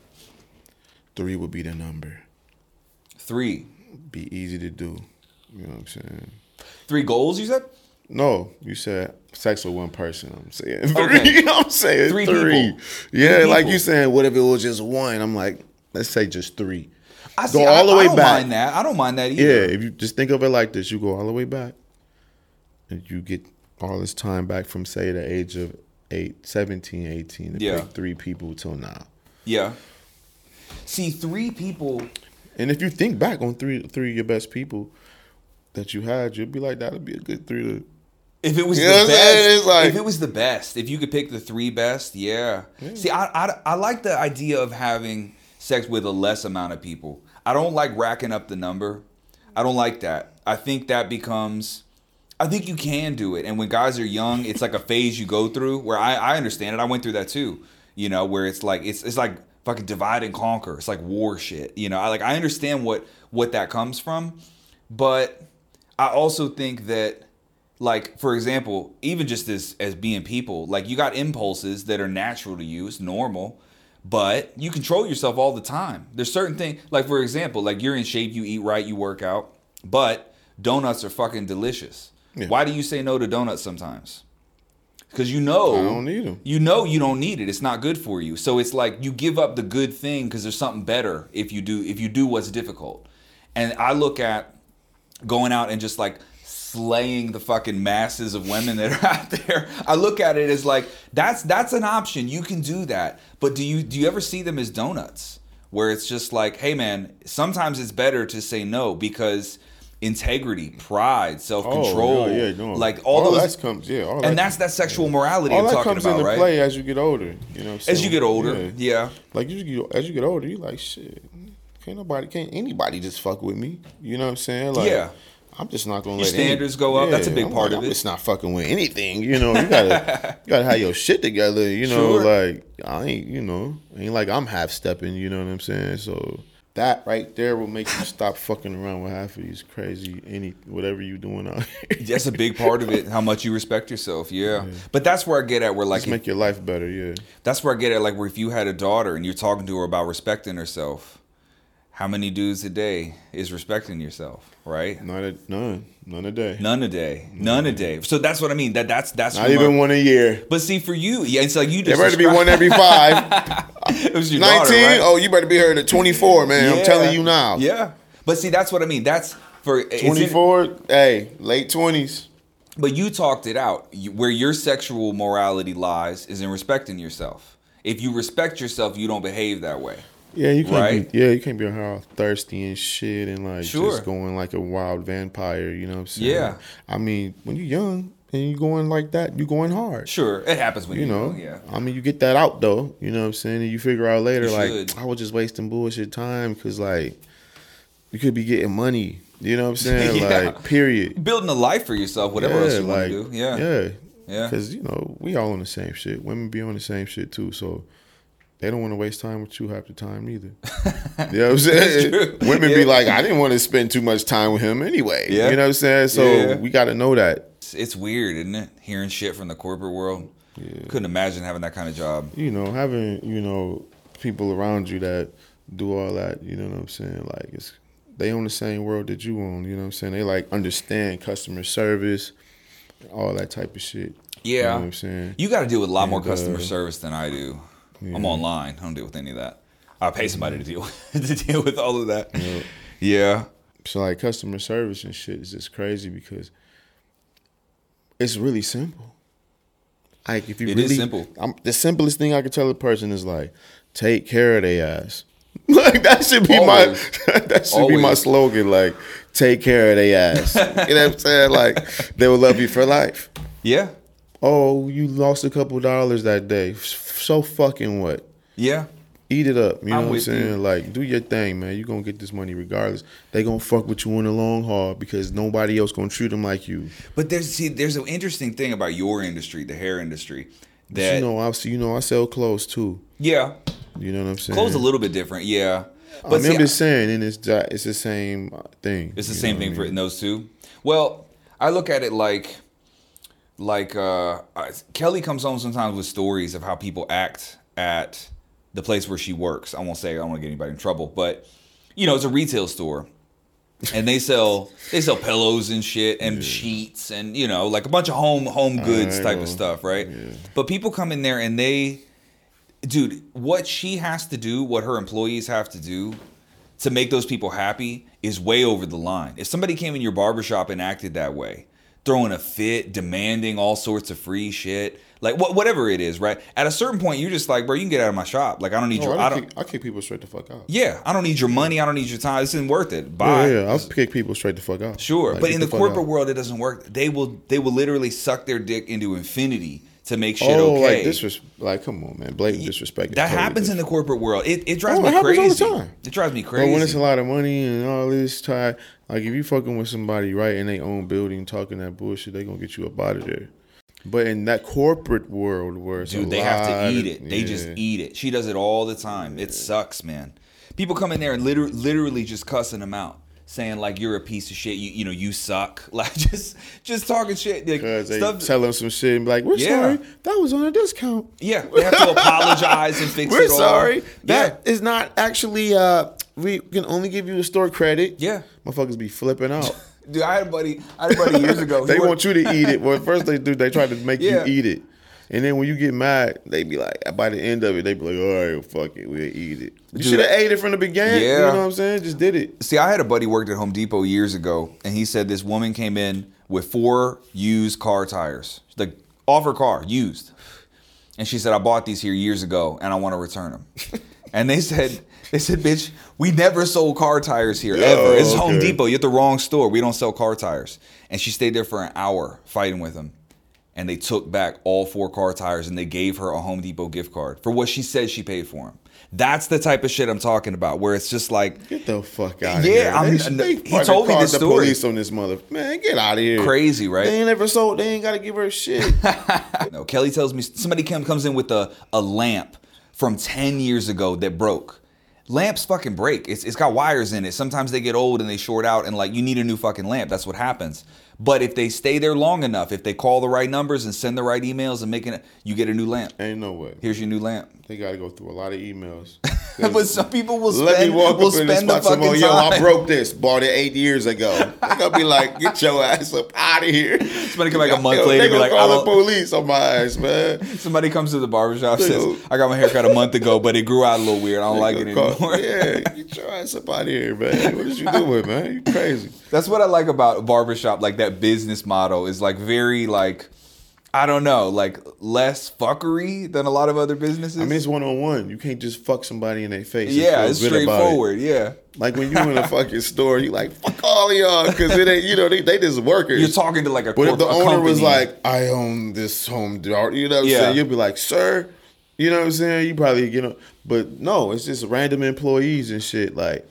three would be the number. three, Be easy to do. You know what I'm saying? Three goals. You said No, you said sex with one person. I'm saying three. Okay. You know what I'm saying? Three Three. people. Yeah, Three like people. you saying, what if it was just one? I'm like, let's say just three. I go all I, the way I don't back. mind that. I don't mind that either. Yeah, if you just think of it like this, you go all the way back, and you get all this time back from say the age of eight, 17, 18, to Yeah. pick three people till now. Yeah. See, three people. And if you think back on three three of your best people that you had, you'd be like, that'd be a good three to If it was You the know what I'm saying? best, like- if it was the best, if you could pick the three best, yeah. See, I, I I like the idea of having sex with a less amount of people. I don't like racking up the number. I don't like that. I think that becomes. I think you can do it, and when guys are young, it's like a phase you go through. Where I, I understand it. I went through that too. You know, where it's like it's it's like fucking divide and conquer. It's like war shit. You know, I like I understand what what that comes from, but I also think that like for example even just as as being people like you got impulses that are natural to you. It's normal. But you control yourself all the time. There's certain things like for example like you're in shape you eat right you work out but donuts are fucking delicious. Yeah. why do you say no to donuts sometimes? Because you know I don't need 'em. you know you don't need it. It's not good for you. So it's like you give up the good thing because there's something better if you do if you do what's difficult. And i look at going out and just like slaying the fucking masses of women that are out there. I look at it as like that's that's an option. You can do that. But do you do you ever see them as donuts? Where it's just like, hey man, sometimes it's better to say no because integrity, pride, self-control, Oh, yeah, yeah, no. like all, those that comes, yeah, all and that, that's that sexual morality all I'm that talking comes about, into right? play as you get older. You know, As you get older, Yeah. yeah. like you as you get older, you like shit. Can't nobody, can't anybody just fuck with me. You know what I'm saying? Like, Yeah. I'm just not gonna Your let any- standards go up. That's a big I'm part like, of it. It's not fucking with anything. You know, you gotta, you gotta have your shit together. You know, Sure. like I ain't, you know, ain't like I'm half stepping. You know what I'm saying? So that right there will make you stop fucking around with half of these crazy any whatever you doing out here. That's a big part of it. How much you respect yourself, yeah. But that's where I get at. Where like Just make your life better. Yeah. That's where I get it. Like, where if you had a daughter and you're talking to her about respecting herself, how many dudes a day is respecting yourself, right? Not a, none, none a day. None a day, none a day. So that's what I mean. That that's that's Not even a- one a year. But see, for you, yeah, it's like you just. There better be one every five. it was your 19? daughter, right? Oh, you better be here at 24, man. I'm telling you now. Yeah, but see, that's what I mean. That's for 24, hey, late 20s. But you talked it out. Where your sexual morality lies is in respecting yourself. If you respect yourself, you don't behave that way. Yeah, you can't Right? be yeah, you can't be all thirsty and shit and like Sure. just going like a wild vampire, you know what I'm saying? Yeah. I mean, when you're young and you're going like that, you're going hard. Sure, it happens when You you know, Yeah. I mean, you get that out though. You know what I'm saying? And you figure out later, You like, should. I was just wasting bullshit time because, like, you could be getting money. You know what I'm saying? Yeah. Like, period. Building a life for yourself, whatever else you want to do. Yeah. Yeah. Yeah. Because, you know, we all on the same shit. Women be on the same shit too. So they don't want to waste time with you half the time either. you know what I'm saying? Women Yeah. be like, I didn't want to spend too much time with him anyway. Yeah. You know what I'm saying? So Yeah. we got to know that. It's, weird, isn't it? Hearing shit from the corporate world. Yeah. Couldn't imagine having that kind of job. You know, having, you know, people around you that do all that, you know what I'm saying? Like, it's they own the same world that you own. You know what I'm saying? They like understand customer service, all that type of shit. Yeah. You know I'm saying? You got to deal with a lot more customer uh, service than I do. I'm online. I don't deal with any of that. I pay somebody to deal to deal with all of that. Yeah. So like customer service and shit is just crazy because it's really simple. Like if you It is really simple. I'm, the simplest thing I could tell a person is like take care of their ass. like that should be Always. my that should be my slogan. Like take care of their ass. you know what I'm saying? Like they will love you for life. Yeah. Oh, you lost a couple dollars that day. So fucking what? Yeah. Eat it up. You know I'm what I'm saying? you. Like, do your thing, man. You're going to get this money regardless. They going to fuck with you in the long haul because nobody else going to treat them like you. But there's see, there's an interesting thing about your industry, the hair industry. But That you know, I you know, I sell clothes too. yeah, You know what I'm saying? clothes a little bit different. Yeah. I But mean, see, I'm just saying, and it's it's the same thing. It's the same thing for I mean? those two. Well, I look at it like, like uh, Kelly comes home sometimes with stories of how people act at the place where she works. I won't say I don't want to get anybody in trouble, but you know, it's a retail store, and they sell they sell pillows and shit and sheets and you know like a bunch of home home goods type of stuff, right? But people come in there and they, dude, what she has to do, what her employees have to do to make those people happy is way over the line. If somebody came in your barbershop and acted that way, throwing a fit, demanding all sorts of free shit, like what whatever it is, right? At a certain point, you're just like, bro, you can get out of my shop. Like I don't need Oh, your, I, I don't. kick, I kick people straight the fuck out. Yeah, I don't need your money. I don't need your time. This isn't worth it. Bye. Yeah, yeah, I'll kick people straight the fuck out. Sure, Like, but in the, fuck corporate out. world, it doesn't work. They will they will literally suck their dick into infinity to make shit oh, okay. like disres- like come on, man, blatant disrespect. that totally happens in the corporate world. It, it drives Oh, me it happens all the crazy. time. It drives me But crazy. when it's a lot of money and all this time, like if you fucking with somebody right in their own building talking that bullshit, they gonna get you up out of there. But in that corporate world where it's Dude, they have to eat of- it. They just eat it. She does it all the time. It sucks, man. People come in there and liter- literally just cussing them out, saying like you're a piece of shit. You you know you suck. Like just just talking shit. Like, they stuff. tell them some shit and be like, "We're Yeah. sorry, that was on a discount. yeah, they have to apologize and fix We're it all. sorry, Yeah. that is not actually. uh We can only give you a store credit. Yeah. motherfuckers be flipping out. Dude, I had a buddy. I had a buddy years ago. They want you to eat it. Well, first they do, they try to make Yeah. you eat it. And then when you get mad, they be like, by the end of it, they be like, all right, fuck it, we'll eat it. You should have ate it from the beginning. Yeah. You know what I'm saying? Just did it. See, I had a buddy worked at Home Depot years ago, and he said this woman came in with four used car tires, like off her car, used, and she said, "I bought these here years ago, and I want to return them." and they said, "They said, bitch, we never sold car tires here ever. It's Home. Depot. You're at the wrong store. We don't sell car tires." And she stayed there for an hour fighting with him. And they took back all four car tires and they gave her a Home Depot gift card for what she said she paid for them. That's the type of shit I'm talking about, where it's just like, Get the fuck out of here. Yeah. I'm- they, they he told me called this the story. police on this mother. Man, get out of here. Crazy, right? They ain't ever sold. They ain't got to give her shit. No, Kelly tells me somebody comes in with a, a lamp from 10 years ago that broke. Lamps fucking break. It's, it's got wires in it. Sometimes they get old and they short out, and like you need a new fucking lamp. That's what happens. But if they stay there long enough, if they call the right numbers and send the right emails and making it, you get a new lamp. ain't no way. Here's your new lamp. They got to go through a lot of emails. but some people will spend. Let me walk will up in the spend the spot some fucking more. Yo. I broke this. Bought it eight years ago. They gonna be like, get your ass up out of here. Somebody come back a month Yo, later They and be gonna like, I call the don't. police on my ass, man. Somebody comes to the barbershop says, go- I got my haircut a month ago, but it grew out a little weird. I don't like it call- anymore. Yeah, get your ass up out of here, man. What is you doing, man? You crazy. That's what I like about barbershop, like that business model is like very like I don't know, like less fuckery than a lot of other businesses. I mean, it's one on one. You can't just fuck somebody in their face. yeah, it's about it. straightforward. Yeah. Like when you in a fucking store, you like fuck all y'all because it ain't you know they, they just workers. You're talking to like a But if the owner was like, I own this home, dog," you know what I'm Yeah. saying? You'd be like, sir, you know what I'm saying? You probably, you know, but no, it's just random employees and shit. Like,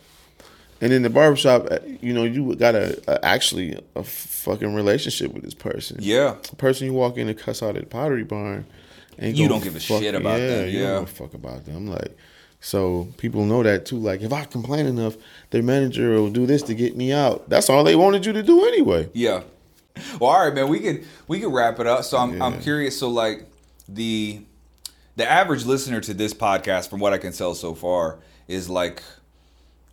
and in the barbershop, uh, you know, you got a, a actually a fucking relationship with this person. Yeah. The person you walk in and cuss out at the pottery barn. And You don't give a shit about them, Yeah, You don't give a fuck about them. Like, so people know that too. Like, if I complain enough, their manager will do this to get me out. That's all they wanted you to do anyway. Yeah. Well, all right, man. We could we could wrap it up. So I'm I'm curious. So like the the average listener to this podcast, from what I can tell so far, is like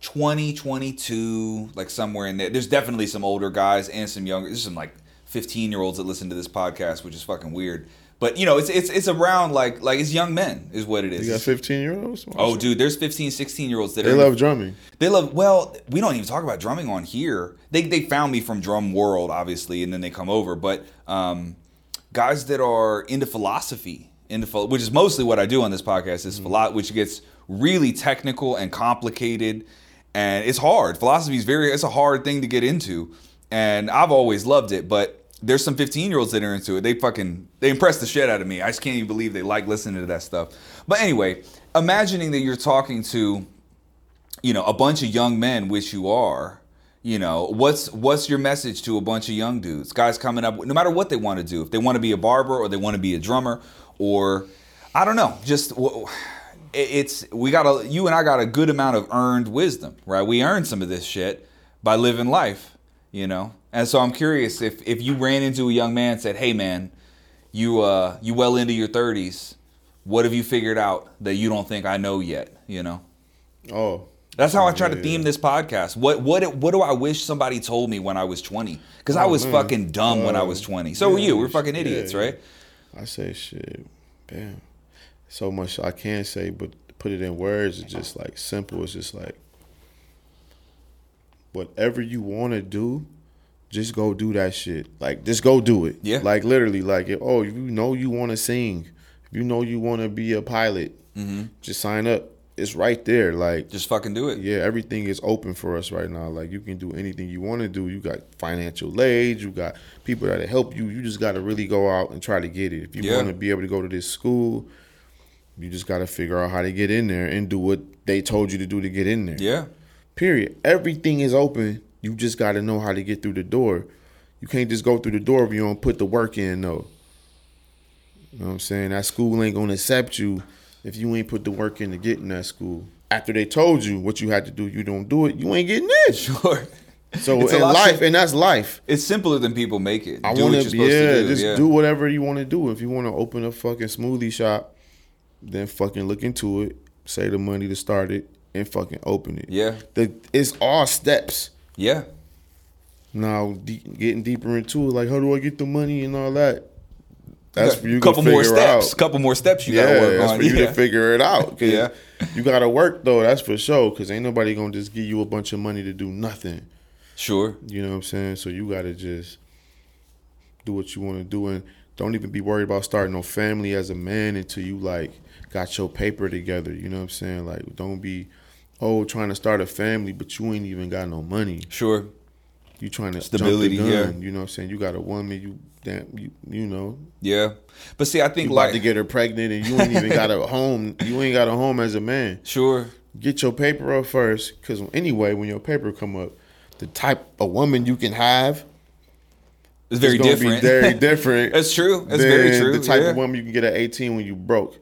20, 22, like somewhere in there. There's definitely some older guys and some younger. There's some like 15 year olds that listen to this podcast, which is fucking weird. But you know, it's it's it's around like like it's young men is what it is. You got 15 year olds? Oh, dude, there's 15, 16 year olds that They are love drumming. they love well. We don't even talk about drumming on here. They they found me from Drum World, obviously, and then they come over. But um, guys that are into philosophy, into which is mostly what I do on this podcast, is philo- which gets really technical and complicated, and it's hard. Philosophy is very it's a hard thing to get into, and I've always loved it, but. There's some 15 year olds that are into it. They fucking they impress the shit out of me. I just can't even believe they like listening to that stuff. But anyway, imagining that you're talking to you know a bunch of young men which you are you know what's what's your message to a bunch of young dudes guys coming up no matter what they want to do if they want to be a barber or they want to be a drummer or i don't know just it's we got a you and i got a good amount of earned wisdom right we earned some of this shit by living life you know and so i'm curious if if you ran into a young man and said hey man you uh you well into your 30s what have you figured out that you don't think i know yet you know Oh. that's how I try to theme yeah. this podcast. What what what do I wish somebody told me when I was 20? Because I Oh, was man. fucking dumb when I Uh, was 20. So were you. We're fucking yeah, idiots, yeah. right? I say shit. Damn. So much I can say, but put it in words, it's just like simple. It's just like whatever you want to do, just go do that shit. Like just go do it. Yeah. Like literally, like if, oh, you know you want to sing, if you know you want to be a pilot, mm-hmm. just sign up. It's right there. Like Just fucking do it. yeah, everything is open for us right now. Like you can do anything you want to do. You got financial aid. You got people that help you. You just got to really go out and try to get it. If you Yeah. want to be able to go to this school, you just got to figure out how to get in there and do what they told you to do to get in there. Yeah. Period. Everything is open. You just got to know how to get through the door. You can't just go through the door if you don't put the work in, though. You know what I'm saying? That school ain't gonna accept you if you ain't put the work in to get in that school. After they told you what you had to do, you don't do it. You ain't getting in. Sure. So It's in life, sim- and that's life. It's simpler than people make it. I do want what to, you're supposed yeah, to do. just yeah. do whatever you want to do. If you want to open a fucking smoothie shop, then fucking look into it. Say the money to start it and fucking open it. Yeah. the, it's all steps. Yeah. Now de- getting deeper into it, like how do I get the money and all that? That's for you a couple more steps. out. couple more steps you yeah, gotta work that's on. for you yeah. to figure it out. Yeah. you gotta work though. That's for sure. Cause ain't nobody gonna just give you a bunch of money to do nothing. Sure. You know what I'm saying? So you gotta just do what you want to do and don't even be worried about starting no family as a man until you like got your paper together. You know what I'm saying? Like don't be oh trying to start a family but you ain't even got no money. Sure. You trying to Stability, jump the yeah. gun. You know what I'm saying? You got a woman, you damn you you know, Yeah. But see, I think you about like to get her pregnant and you ain't even got a home. You ain't got a home as a man. sure. Get your paper up first, because anyway, when your paper come up, the type of woman you can have It's very is different. Very different. That's true. That's very true. The type yeah. of woman you can get at 18 when you broke.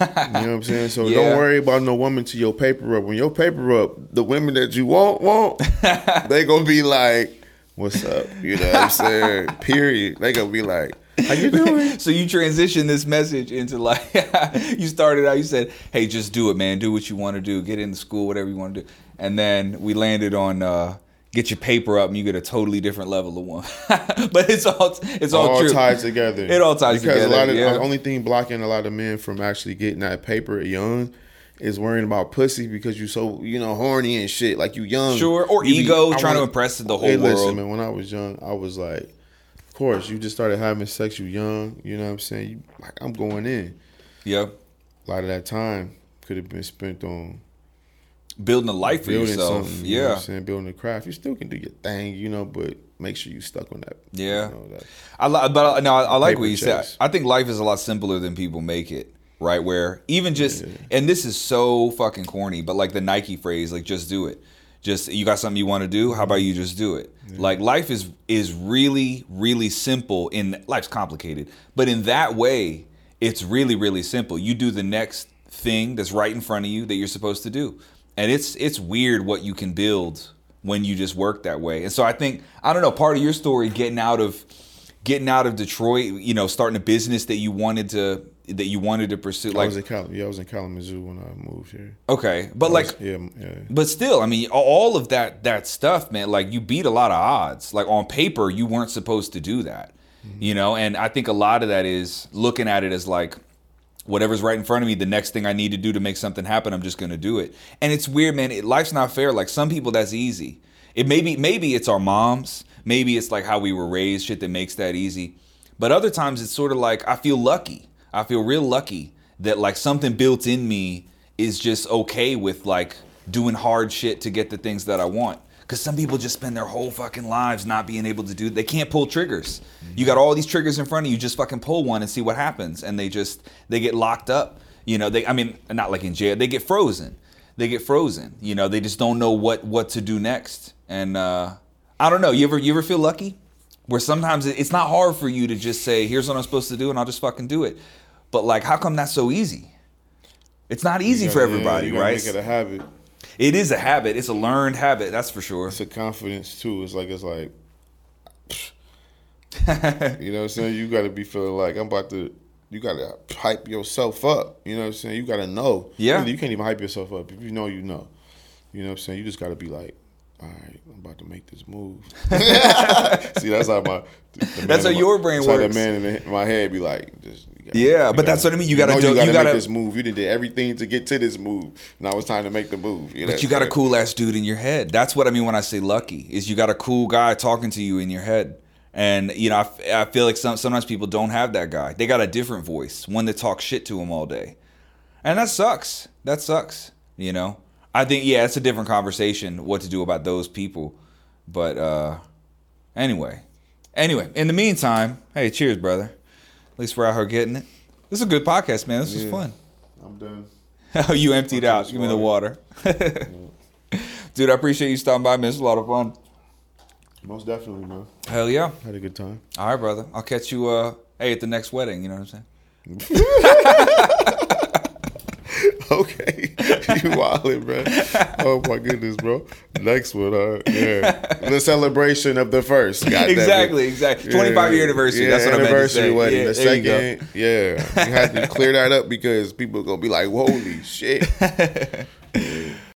You know what I'm saying? So Yeah. don't worry about no woman to your paper up. When your paper up, the women that you want want, they gonna be like, "What's up?" You know what I'm saying? Period. They gonna be like, "How you doing?" So you transition this message into like you started out. You said, "Hey, just do it, man. Do what you want to do. Get into school, whatever you want to do." And then we landed on uh, get your paper up, and you get a totally different level of one. but it's all it's all, all true. tied together. It all ties because together, a lot of yeah. the only thing blocking a lot of men from actually getting that paper young is worrying about pussy because you're so you know horny and shit. Like you young, Sure, or You ego, I trying to wanna- impress the whole Hey, listen, man. When I was young, I was like, of course, you just started having sex. You young, you know what I'm saying? You, like I'm going in. Yeah, A lot of that time could have been spent on building a life for building yourself. You Yeah, I'm saying building a craft. You still can do your thing, you know, but make sure you stuck on that. Yeah. you know, that. I li- but I, no, I, I like what you said. I think life is a lot simpler than people make it. Right where even just and this is so fucking corny, but like the Nike phrase, like just do it. Just you got something you want to do. How about you just do it? Like life is is really really simple. In life's complicated, but in that way, it's really really simple. You do the next thing that's right in front of you that you're supposed to do, and it's it's weird what you can build when you just work that way. And so I think I don't know part of your story getting out of getting out of Detroit, you know, starting a business that you wanted to that you wanted to pursue. Like I was in Cal- yeah, I was in Kalamazoo when I moved here. okay, but I like yeah, yeah. but still, I mean, all of that that stuff, man. Like you beat a lot of odds. Like on paper, you weren't supposed to do that, mm-hmm. you know. And I think a lot of that is looking at it as like whatever's right in front of me. The next thing I need to do to make something happen, I'm just gonna do it. And it's weird, man. It, life's not fair. Like some people, that's easy. It maybe maybe it's our moms. Maybe it's like how we were raised, shit that makes that easy. But other times, it's sort of like I feel lucky. I feel real lucky that like something built in me is just okay with like doing hard shit to get the things that I want. Because some people just spend their whole fucking lives not being able to do. They can't pull triggers. You got all these triggers in front of you. Just fucking pull one and see what happens. And they just they get locked up. You know, they. I mean, not like in jail. They get frozen. They get frozen. You know, they just don't know what what to do next. And uh, I don't know. You ever you ever feel lucky? Where sometimes it's not hard for you to just say, "Here's what I'm supposed to do," and I'll just fucking do it. But like, how come that's so easy? It's not easy for yeah, everybody, you right? Make it a habit. It is a habit. It's a learned habit. That's for sure. It's a confidence too. It's like it's like, you know what I'm saying. You got to be feeling like I'm about to. You got to hype yourself up. You know what I'm saying. You got to know. Yeah. You can't even hype yourself up. If you know, you know. You know what I'm saying. You just got to be like, all right, I'm about to make this move. See, that's how my. That's how your brain that's how works. the man in the- my head be like, just Yeah, but that's what I mean. You gotta know do- you gotta, you gotta- make this move. You did everything to get to this move. Now it's time to make the move. Yeah, But you got a cool ass dude in your head. That's what I mean when I say lucky. Is you got a cool guy talking to you in your head. And you know, I, I feel like some sometimes people don't have that guy. They got a different voice, one that talks shit to them all day, and that sucks. That sucks. You know, I think yeah, it's a different conversation what to do about those people. But uh anyway, anyway, in the meantime, hey, cheers, brother. At least we're out here getting it. This is a good podcast, man. This was fun. I'm done. Oh, you emptied out. Give me the water. Dude, I appreciate you stopping by, man. It's a lot of fun. Most definitely, man. Hell yeah. Had a good time. All right, brother. I'll catch you uh hey at the next wedding, you know what I'm saying? Okay, you wildin', bro. Oh my goodness, bro. Next one, uh, yeah, the celebration of the first. it. Exactly, exactly. 25 year anniversary. That's what I meant to anniversary say. wedding. Yeah, the there you second, yeah, you have to clear that up because people are gonna be like, "Holy shit!"